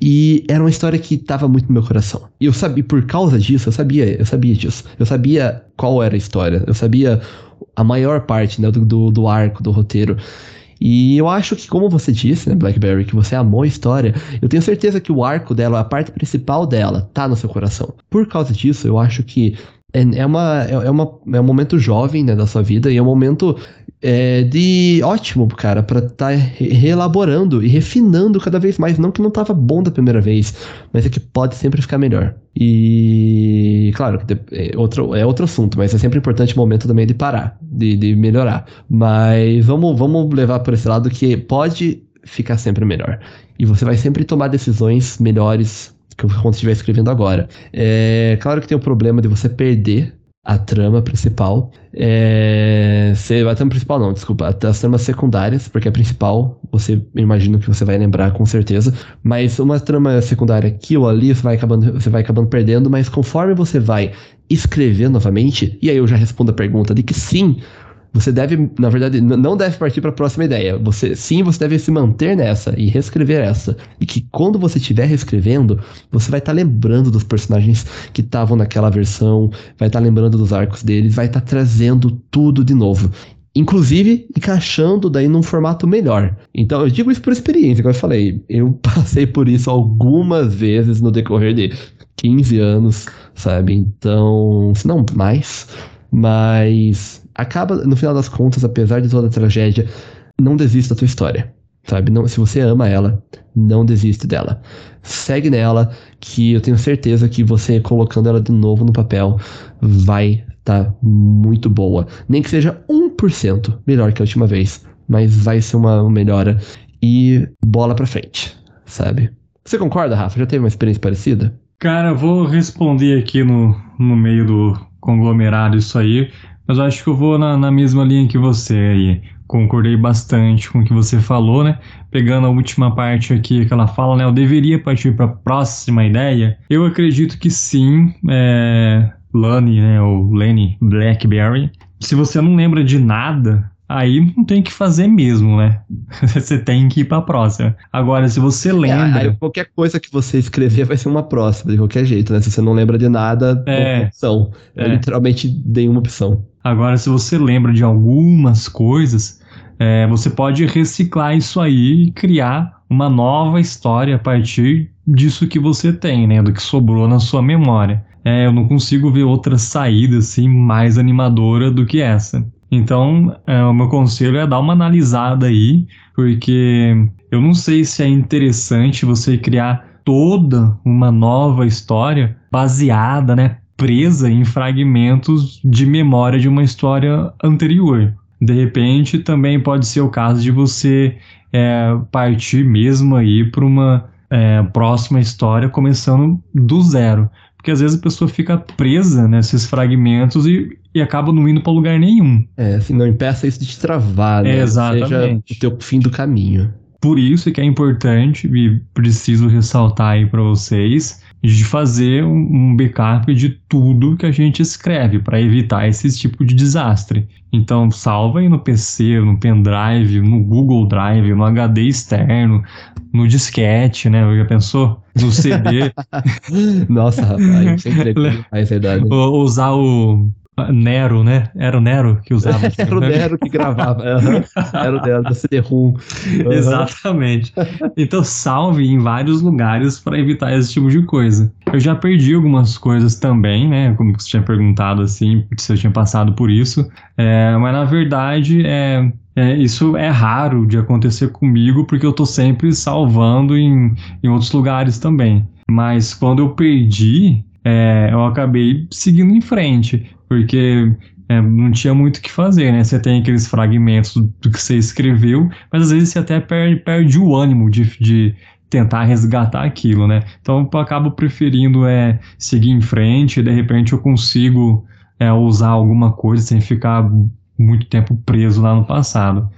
E era uma história que estava muito no meu coração. E eu sabia, por causa disso, eu sabia, eu sabia disso. Eu sabia qual era a história, eu sabia a maior parte né, do, do arco, do roteiro. E eu acho que, como você disse, né, Blackberry, que você amou a história, eu tenho certeza que o arco dela, a parte principal dela, tá no seu coração. Por causa disso, eu acho que é, é, uma, é, é, uma, é um momento jovem né, da sua vida e é um momento é, de ótimo, cara, para estar tá reelaborando e refinando cada vez mais. Não que não tava bom da primeira vez, mas é que pode sempre ficar melhor. E, claro, é outro, é outro assunto, mas é sempre importante o momento também de parar, de, de melhorar. Mas vamos, vamos levar por esse lado que pode ficar sempre melhor. E você vai sempre tomar decisões melhores quando estiver escrevendo agora. É claro que tem o problema de você perder a trama principal. É, a trama principal não, desculpa, as tramas secundárias, porque a principal, você imagino que você vai lembrar com certeza. Mas uma trama secundária aqui ou ali, você vai acabando, você vai acabando perdendo, mas conforme você vai escrever novamente, e aí eu já respondo a pergunta de que sim, Você deve, na verdade, não deve partir para a próxima ideia. Você, sim, você deve se manter nessa e reescrever essa. E que quando você estiver reescrevendo, você vai estar tá lembrando dos personagens que estavam naquela versão, vai estar tá lembrando dos arcos deles, vai estar tá trazendo tudo de novo. Inclusive, encaixando daí num formato melhor. Então, eu digo isso por experiência, como eu falei. Eu passei por isso algumas vezes no decorrer de 15 anos, sabe? Então, se não mais. Mas acaba, no final das contas, apesar de toda a tragédia, não desista da tua história. Sabe? Não, se você ama ela, não desiste dela. Segue nela, que eu tenho certeza que você colocando ela de novo no papel vai estar tá muito boa. Nem que seja 1% melhor que a última vez, mas vai ser uma melhora. E bola pra frente, sabe? Você concorda, Rafa? Já teve uma experiência parecida? Cara, vou responder aqui no, no meio do conglomerado isso aí, mas eu acho que eu vou na, na mesma linha que você aí. Concordei bastante com o que você falou, né? Pegando a última parte aqui que ela fala, né? Eu deveria partir para a próxima ideia. Eu acredito que sim, é... Lani, né? Ou Lenny Blackberry. Se você não lembra de nada, aí não tem que fazer mesmo, né? você tem que ir para a próxima. Agora, se você é, lembra. É, qualquer coisa que você escrever vai ser uma próxima, de qualquer jeito, né? Se você não lembra de nada, é, opção. É. Eu literalmente dei uma opção. Agora, se você lembra de algumas coisas, é, você pode reciclar isso aí e criar uma nova história a partir disso que você tem, né? Do que sobrou na sua memória. É, eu não consigo ver outra saída assim mais animadora do que essa. Então, é, o meu conselho é dar uma analisada aí, porque eu não sei se é interessante você criar toda uma nova história baseada, né, presa em fragmentos de memória de uma história anterior. De repente, também pode ser o caso de você é, partir mesmo aí para uma é, próxima história começando do zero. Porque às vezes a pessoa fica presa nesses fragmentos e, e acaba não indo para lugar nenhum. É, assim, não impeça isso de te travar, né? É, exatamente. Seja o teu fim do caminho. Por isso que é importante e preciso ressaltar aí para vocês de fazer um backup de tudo que a gente escreve para evitar esse tipo de desastre. Então, salva aí no PC, no pendrive, no Google Drive, no HD externo, no disquete, né? Já pensou? No CD. Nossa, rapaz, sempre é verdade. Usar o Nero, né? Era o Nero que usava. Era o Nero que gravava. Era o Nero da CD-ROM. Uhum. Exatamente. Então salve em vários lugares para evitar esse tipo de coisa. Eu já perdi algumas coisas também, né? Como você tinha perguntado assim, se eu tinha passado por isso. É, mas na verdade, é, é, isso é raro de acontecer comigo, porque eu tô sempre salvando em, em outros lugares também. Mas quando eu perdi, é, eu acabei seguindo em frente porque é, não tinha muito o que fazer, né? Você tem aqueles fragmentos do que você escreveu, mas às vezes você até perde, perde o ânimo de, de tentar resgatar aquilo, né? Então eu acabo preferindo é, seguir em frente, e de repente eu consigo é, usar alguma coisa sem ficar muito tempo preso lá no passado.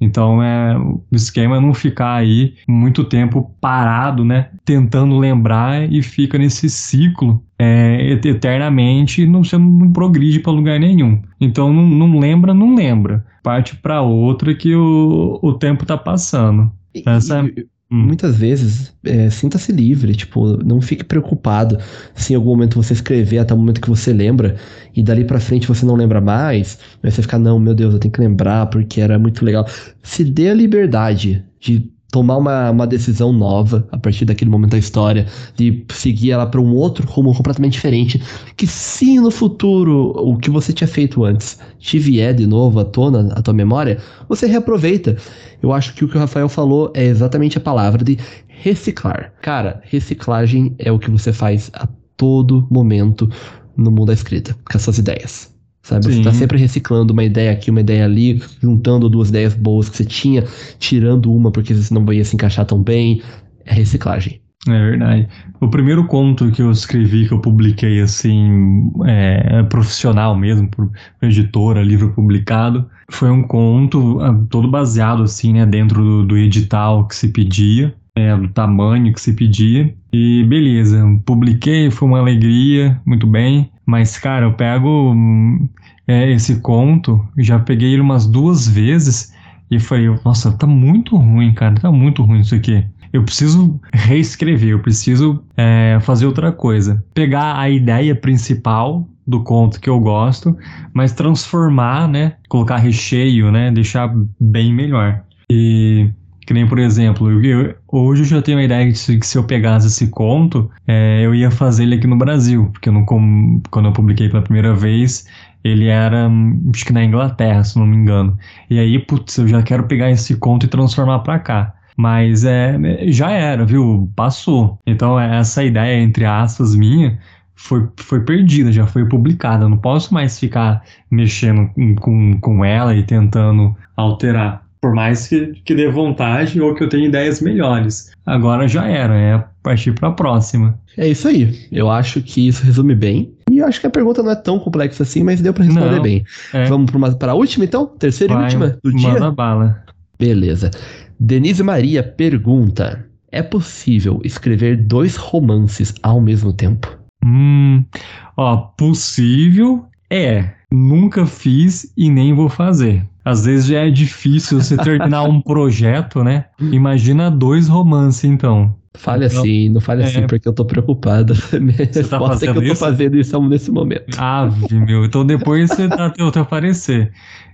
Então, é, o esquema é não ficar aí muito tempo parado, né? Tentando lembrar e fica nesse ciclo é, eternamente e não, você não progride para lugar nenhum. Então, não, não lembra, não lembra. Parte para outra que o, o tempo tá passando. Essa é Hum. Muitas vezes, é, sinta-se livre, tipo, não fique preocupado se em algum momento você escrever até o momento que você lembra e dali para frente você não lembra mais, aí você ficar, não, meu Deus, eu tenho que lembrar porque era muito legal. Se dê a liberdade de tomar uma, uma decisão nova a partir daquele momento da história, de seguir ela para um outro rumo completamente diferente, que se no futuro o que você tinha feito antes te vier de novo à tona, à tua memória, você reaproveita. Eu acho que o que o Rafael falou é exatamente a palavra de reciclar. Cara, reciclagem é o que você faz a todo momento no mundo da escrita, com as suas ideias. Sabe? Sim. Você tá sempre reciclando uma ideia aqui, uma ideia ali, juntando duas ideias boas que você tinha, tirando uma porque você não ia se encaixar tão bem. É reciclagem. É verdade. O primeiro conto que eu escrevi, que eu publiquei assim, é, profissional mesmo, por editora, livro publicado, foi um conto ah, todo baseado assim, né, dentro do, do edital que se pedia, é, do tamanho que se pedia. E beleza, publiquei, foi uma alegria, muito bem. Mas, cara, eu pego hum, é, esse conto, já peguei ele umas duas vezes e falei, nossa, tá muito ruim, cara, tá muito ruim isso aqui. Eu preciso reescrever, eu preciso é, fazer outra coisa. Pegar a ideia principal do conto que eu gosto, mas transformar, né? Colocar recheio, né? Deixar bem melhor. E que nem, por exemplo, eu, hoje eu já tenho a ideia de que se eu pegasse esse conto, é, eu ia fazer ele aqui no Brasil, porque eu não, quando eu publiquei pela primeira vez, ele era, acho que na Inglaterra, se não me engano. E aí, putz, eu já quero pegar esse conto e transformar para cá. Mas é, já era, viu? Passou. Então, essa ideia, entre aspas, minha, foi, foi perdida, já foi publicada. Eu não posso mais ficar mexendo com, com ela e tentando alterar. Por mais que, que dê vontade ou que eu tenha ideias melhores. Agora já era, é partir para a próxima. É isso aí. Eu acho que isso resume bem. E eu acho que a pergunta não é tão complexa assim, mas deu para responder não, bem. É. Vamos para a última, então? Terceira Vai, e última do dia? Manda bala. Beleza. Denise Maria pergunta: É possível escrever dois romances ao mesmo tempo? Hum, ó, possível é. Nunca fiz e nem vou fazer. Às vezes já é difícil você terminar um projeto, né? Imagina dois romances, então. Fale então, assim, não fale assim, é... assim, porque eu tô preocupado. Você tá Pode ser que eu tô isso? fazendo isso nesse momento. Ave, meu. Então depois você dá teu, teu parecer.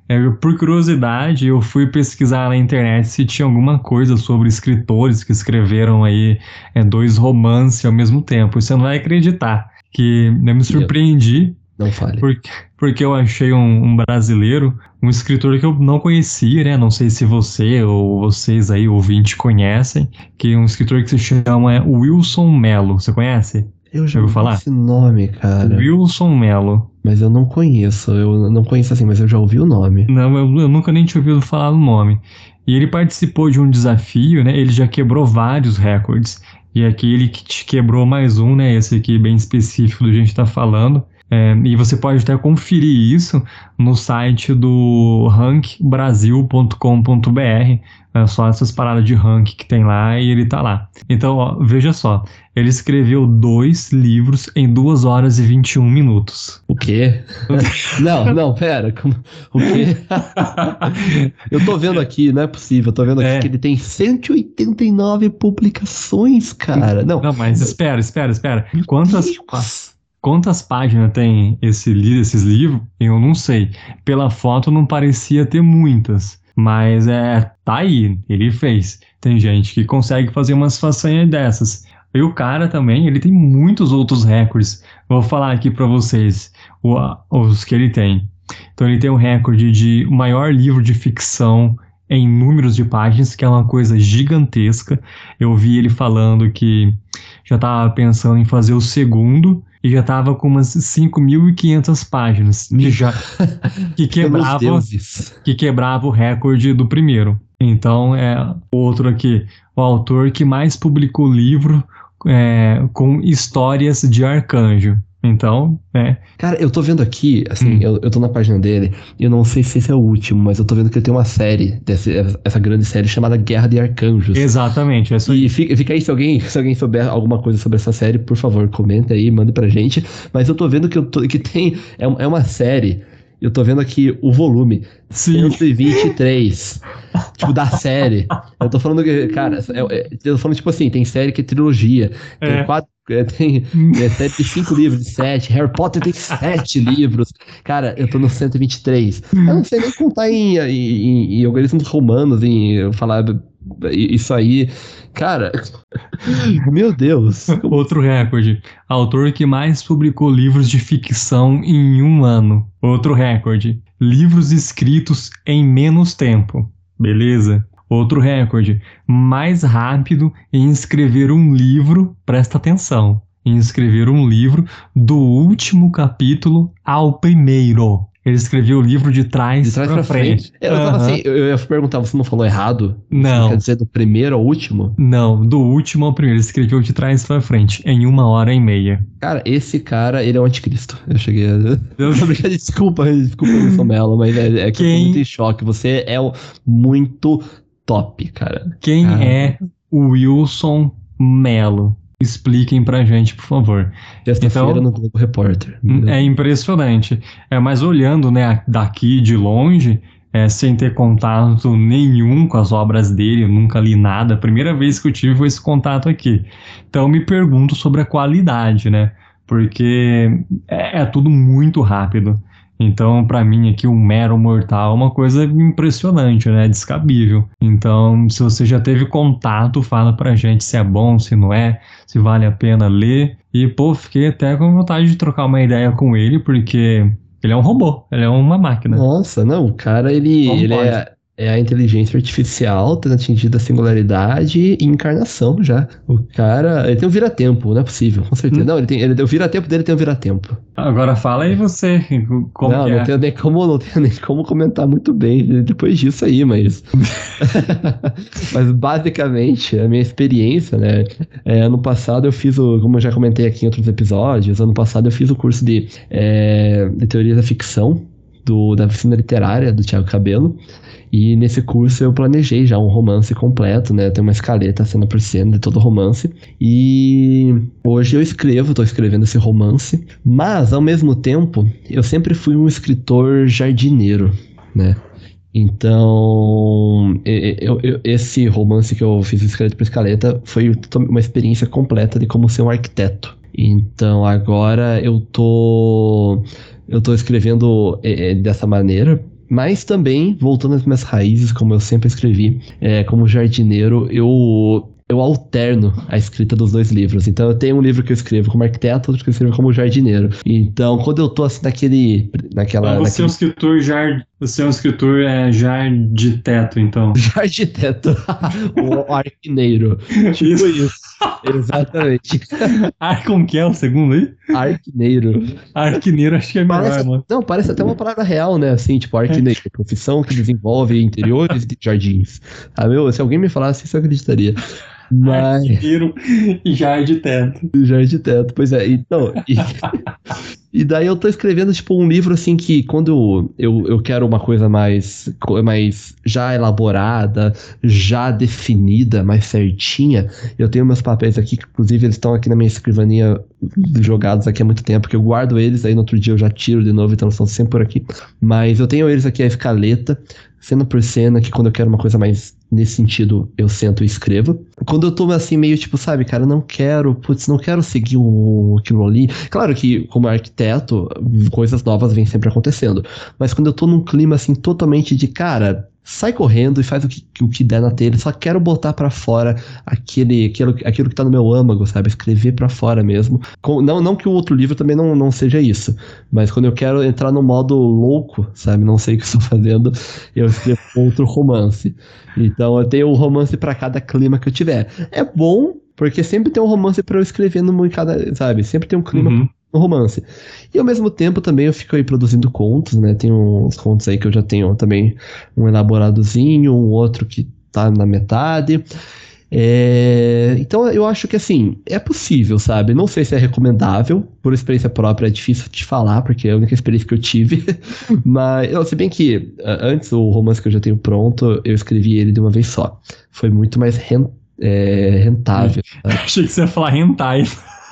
É, por curiosidade, eu fui pesquisar na internet se tinha alguma coisa sobre escritores que escreveram aí é, dois romances ao mesmo tempo. Você não vai acreditar. Que eu me surpreendi. Não fale. Porque, porque eu achei um, um, brasileiro, um escritor que eu não conhecia, né? Não sei se você ou vocês aí, ouvintes, conhecem, que é um escritor que se chama Wilson Mello. Você conhece? Eu já ouvi falar? esse nome, cara. Wilson Mello. Mas eu não conheço, eu não conheço assim, mas eu já ouvi o nome. Não, eu, eu nunca nem tinha ouvido falar o nome. E ele participou de um desafio, né? Ele já quebrou vários recordes. E aqui ele quebrou mais um, né? Esse aqui bem específico do que a gente está falando. É, e você pode até conferir isso no site do rankbrasil.com.br. É só essas paradas de rank que tem lá e ele tá lá. Então, ó, veja só. Ele escreveu dois livros em 2 horas e 21 minutos. O quê? não, não, pera. O quê? eu tô vendo aqui, não é possível. Eu tô vendo aqui é. que ele tem 189 publicações, cara. Não, não mas espera, espera, espera. Quantas. Deus. Quantas páginas tem esse, esses livros? Eu não sei. Pela foto não parecia ter muitas. Mas é, tá aí, ele fez. Tem gente que consegue fazer umas façanhas dessas. E o cara também, ele tem muitos outros recordes. Vou falar aqui para vocês o, os que ele tem. Então ele tem o recorde de maior livro de ficção em números de páginas, que é uma coisa gigantesca. Eu vi ele falando que já estava pensando em fazer o segundo e já estava com umas 5.500 páginas que já que quebrava que quebrava o recorde do primeiro. Então é outro aqui, o autor que mais publicou livro é, com histórias de arcanjo. Então, é. Cara, eu tô vendo aqui, assim, hum. eu, eu tô na página dele, eu não sei se esse é o último, mas eu tô vendo que ele tem uma série, dessa, essa grande série chamada Guerra de Arcanjos. Exatamente, essa E fica, fica, aí, se alguém, se alguém souber alguma coisa sobre essa série, por favor, comenta aí, manda pra gente. Mas eu tô vendo que, eu tô, que tem. É, é uma série eu tô vendo aqui o volume. Sim. 123. tipo, da série. Eu tô falando que, cara, é, é, eu tô falando, tipo assim, tem série que é trilogia. Tem é. quatro. É, tem é, série de cinco livros, de sete. Harry Potter tem sete livros. Cara, eu tô no 123. Eu não sei nem contar em, em, em, em algoritmos romanos, em falar isso aí. Cara, meu Deus. Outro recorde. Autor que mais publicou livros de ficção em um ano. Outro recorde. Livros escritos em menos tempo. Beleza? Outro recorde. Mais rápido em escrever um livro, presta atenção, em escrever um livro do último capítulo ao primeiro. Ele escreveu o livro de trás, de trás pra, pra frente. frente. Eu, uhum. assim, eu ia perguntar, você não falou errado? Não. Você quer dizer do primeiro ao último? Não, do último ao primeiro. Ele escreveu de trás pra frente, em uma hora e meia. Cara, esse cara, ele é o anticristo. Eu cheguei a... Eu... desculpa, desculpa, Wilson Mello, mas é, é que Quem... eu tô muito em choque. Você é muito top, cara. Quem é o Wilson Mello? Expliquem pra gente, por favor. Sexta-feira então, no Globo Repórter. É impressionante. É, mas olhando né, daqui de longe, é, sem ter contato nenhum com as obras dele, eu nunca li nada. A primeira vez que eu tive foi esse contato aqui. Então me pergunto sobre a qualidade, né? Porque é, é tudo muito rápido. Então, para mim aqui, um mero mortal é uma coisa impressionante, né? Descabível. Então, se você já teve contato, fala pra gente se é bom, se não é, se vale a pena ler. E, pô, fiquei até com vontade de trocar uma ideia com ele, porque ele é um robô, ele é uma máquina. Nossa, não, o cara, ele, ele é, é a inteligência artificial tendo atingido a singularidade e encarnação já. O cara, ele tem um vira-tempo, não é possível, com certeza. Hum. Não, ele tem, ele, o vira-tempo dele tem um vira-tempo. Agora fala aí você, como não, não é? tenho nem como, não tenho nem como comentar muito bem depois disso aí, mas... mas basicamente, a minha experiência, né, é, ano passado eu fiz o, como eu já comentei aqui em outros episódios, ano passado eu fiz o curso de, é, de teoria da ficção, do, da oficina literária do Tiago Cabelo. E nesse curso eu planejei já um romance completo, né? Tem uma escaleta cena por cena de todo romance. E hoje eu escrevo, estou escrevendo esse romance. Mas, ao mesmo tempo, eu sempre fui um escritor jardineiro, né? Então, eu, eu, esse romance que eu fiz escaleta por escaleta foi uma experiência completa de como ser um arquiteto. Então agora eu tô eu tô escrevendo é dessa maneira mas também, voltando às minhas raízes, como eu sempre escrevi, é, como jardineiro, eu eu alterno a escrita dos dois livros. Então eu tenho um livro que eu escrevo como arquiteto, outro que eu escrevo como jardineiro. Então, quando eu tô assim naquele. naquela. Então, você naquele... é um escritor jar... Você é um escritor é, jarditeto, então. Jarditeto. o arquineiro. tipo isso. isso. Exatamente. Ar, como que é o segundo aí? Arquineiro. Arquineiro acho que é melhor, parece, mano. Não, parece até uma palavra real, né? Assim, tipo, arquineiro. É. Profissão que desenvolve interiores de jardins. Ah, meu, se alguém me falasse isso, eu acreditaria. Mas... Arqueiro e jardim teto. Jardim teto, pois é. Então, e, e, daí eu tô escrevendo, tipo, um livro, assim, que quando eu, eu quero uma coisa mais, mais já elaborada, já definida, mais certinha, eu tenho meus papéis aqui, que inclusive eles estão aqui na minha escrivaninha jogados aqui há muito tempo, que eu guardo eles, aí no outro dia eu já tiro de novo, então eles estão sempre por aqui. Mas eu tenho eles aqui, a escaleta, cena por cena, que quando eu quero uma coisa mais nesse sentido, eu sento e escrevo. Quando eu tô assim, meio tipo, sabe, cara, não quero, putz, não quero seguir o, aquilo ali. Claro que, como arquiteto, coisas novas vêm sempre acontecendo. Mas quando eu tô num clima assim, totalmente de, cara, sai correndo e faz o que, o que der na telha. Só quero botar para fora aquele, aquilo, aquilo que tá no meu âmago, sabe? Escrever para fora mesmo. Com, não, não que o outro livro também não, não seja isso, mas quando eu quero entrar no modo louco, sabe? Não sei o que estou fazendo, eu escrevo outro romance. Então eu tenho um romance para cada clima que eu tiver. É bom, porque sempre tem um romance para eu escrever no cada, sabe? Sempre tem um clima uhum no romance. E ao mesmo tempo também eu fico aí produzindo contos, né? Tem uns contos aí que eu já tenho também um elaboradozinho, um outro que tá na metade. É, então eu acho que assim, é possível, sabe? Não sei se é recomendável, por experiência própria é difícil de falar, porque é a única experiência que eu tive. Mas, se bem que antes o romance que eu já tenho pronto, eu escrevi ele de uma vez só. Foi muito mais rent, é, rentável. Achei que você ia falar hentai.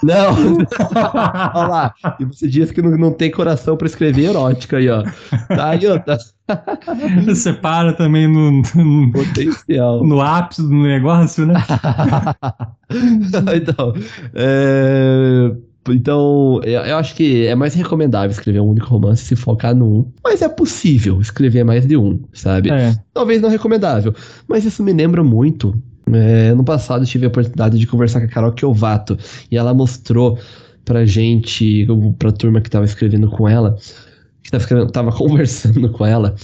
Não! Olha lá. E você diz que não, não tem coração para escrever erótica aí, ó. Tá aí, ó. Tá... Você para também no, no, Potencial. no ápice do negócio, né? então, é... Então, eu acho que é mais recomendável escrever um único romance se focar num. Mas é possível escrever mais de um, sabe? É. Talvez não recomendável. Mas isso me lembra muito é, no passado eu tive a oportunidade de conversar com a Carol Kiovato e ela mostrou pra gente, pra turma que tava escrevendo com ela, que tava, tava conversando com ela,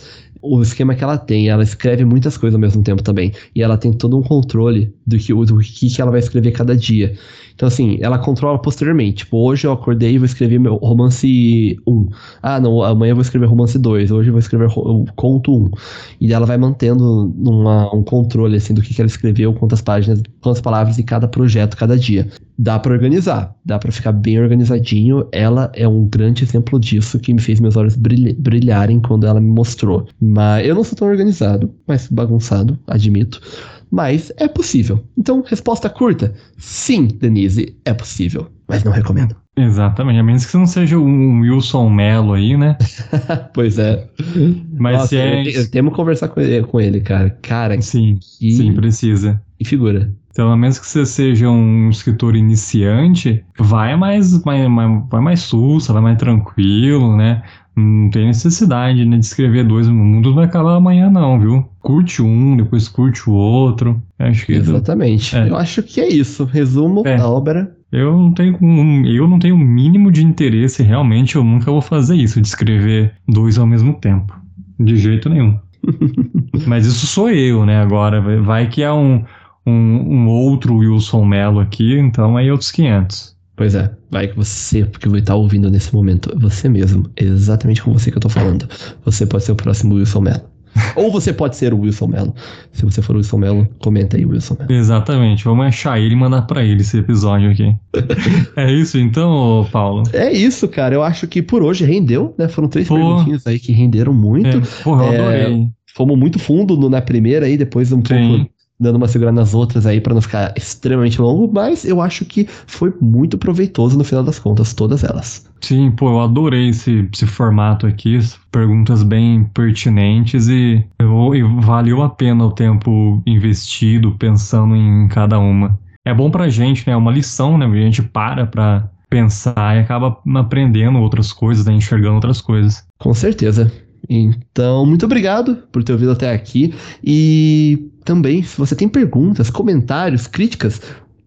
o esquema que ela tem. Ela escreve muitas coisas ao mesmo tempo também. E ela tem todo um controle do que, do que ela vai escrever cada dia. Então, assim, ela controla posteriormente. Tipo, hoje eu acordei e vou escrever meu romance 1. Ah, não, amanhã eu vou escrever romance 2. Hoje eu vou escrever conto 1. E ela vai mantendo uma, um controle, assim, do que, que ela escreveu, quantas páginas, quantas palavras de cada projeto, cada dia. Dá para organizar, dá para ficar bem organizadinho. Ela é um grande exemplo disso que me fez meus olhos brilharem quando ela me mostrou. Mas eu não sou tão organizado, mas bagunçado, admito. mas é possível. Então, resposta curta: sim, Denise, é possível, mas não recomendo. Exatamente, a menos que você não seja um Wilson Mello aí, né? pois é. Mas Nossa, se é. eu, eu temo conversar com ele, com ele, cara. Cara, Sim, que, sim, precisa. que figura. Então, a menos que você seja um escritor iniciante, vai mais, vai, mais- vai mais sussa, vai mais tranquilo, né? Não tem necessidade né, de escrever dois. O mundo vai acabar amanhã, não, viu? Curte um, depois curte o outro. Acho que Exatamente. É. Eu acho que é isso. Resumo É. da obra. eu não tenho eu não tenho o mínimo de interesse, realmente eu nunca vou fazer isso, de escrever dois ao mesmo tempo. De jeito nenhum. Mas isso sou eu, né? Agora, vai- vai que é um, um, um outro Wilson Mello aqui, então aí outros 500. Pois é, vai que você, porque vai estar ouvindo nesse momento, você mesmo, exatamente com você que eu tô falando. Você pode ser o próximo Wilson Mello. Ou você pode ser o Wilson Mello. Se você for o Wilson Mello, comenta aí, Wilson Mello. Exatamente, vamos achar ele e mandar pra ele esse episódio aqui. é isso então, Paulo? É isso, cara. Eu acho que por hoje rendeu, né? Foram três Pô. perguntinhas aí que renderam muito. É, porra, eu É, adorei. Fomos muito fundo no- na primeira aí, depois um Sim. pouco dando uma segurada nas outras aí pra não ficar extremamente longo, mas eu acho que foi muito proveitoso no final das contas, todas elas. Sim, pô, eu adorei esse, esse formato aqui, perguntas bem pertinentes e, e valeu a pena o tempo investido pensando em cada uma. É bom pra gente, né? É uma lição, né? A gente para pra pensar e acaba aprendendo outras coisas, né? Enxergando outras coisas. Com certeza. Então, muito obrigado por ter ouvido até aqui. E também, se você tem perguntas, comentários, críticas,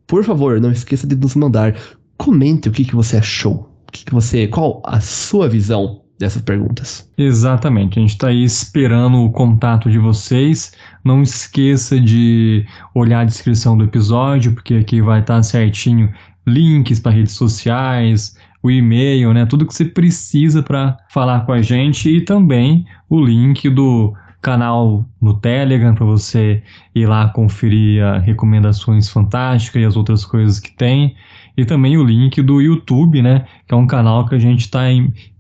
por favor, não esqueça de nos mandar. Comente o que, que você achou. O que, que você. Qual a sua visão dessas perguntas? Exatamente, a gente está aí esperando o contato de vocês. Não esqueça de olhar a descrição do episódio, porque aqui vai estar certinho links para redes sociais, o e-mail, né? Tudo que você precisa para falar com a gente e também o link do canal no Telegram para você ir lá conferir recomendações fantásticas e as outras coisas que tem. E também o link do YouTube, né? Que é um canal que a gente está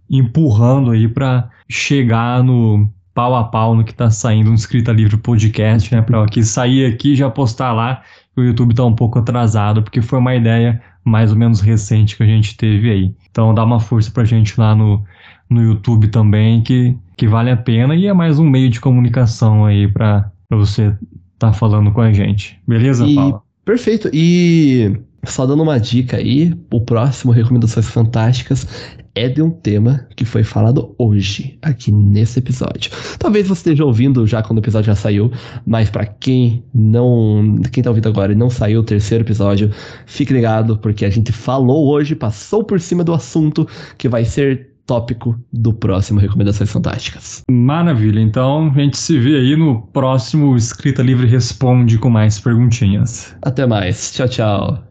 empurrando aí para chegar no pau a pau no que tá saindo no Escrita Livre Podcast, né? Para sair aqui e já postar lá. O YouTube tá um pouco atrasado, porque foi uma ideia mais ou menos recente que a gente teve aí. Então dá uma força pra gente lá no, no YouTube também, que, que vale a pena e é mais um meio de comunicação aí para você tá falando com a gente. Beleza, E- Paula? Perfeito. E só dando uma dica aí, o próximo Recomendações Fantásticas é de um tema que foi falado hoje, aqui nesse episódio. Talvez você esteja ouvindo já quando o episódio já saiu, mas pra quem não. Quem tá ouvindo agora e não saiu o terceiro episódio, fique ligado, porque a gente falou hoje, passou por cima do assunto que vai ser tópico do próximo Recomendações Fantásticas. Maravilha. Então a gente se vê aí no próximo Escrita Livre Responde com mais perguntinhas. Até mais. Tchau, tchau.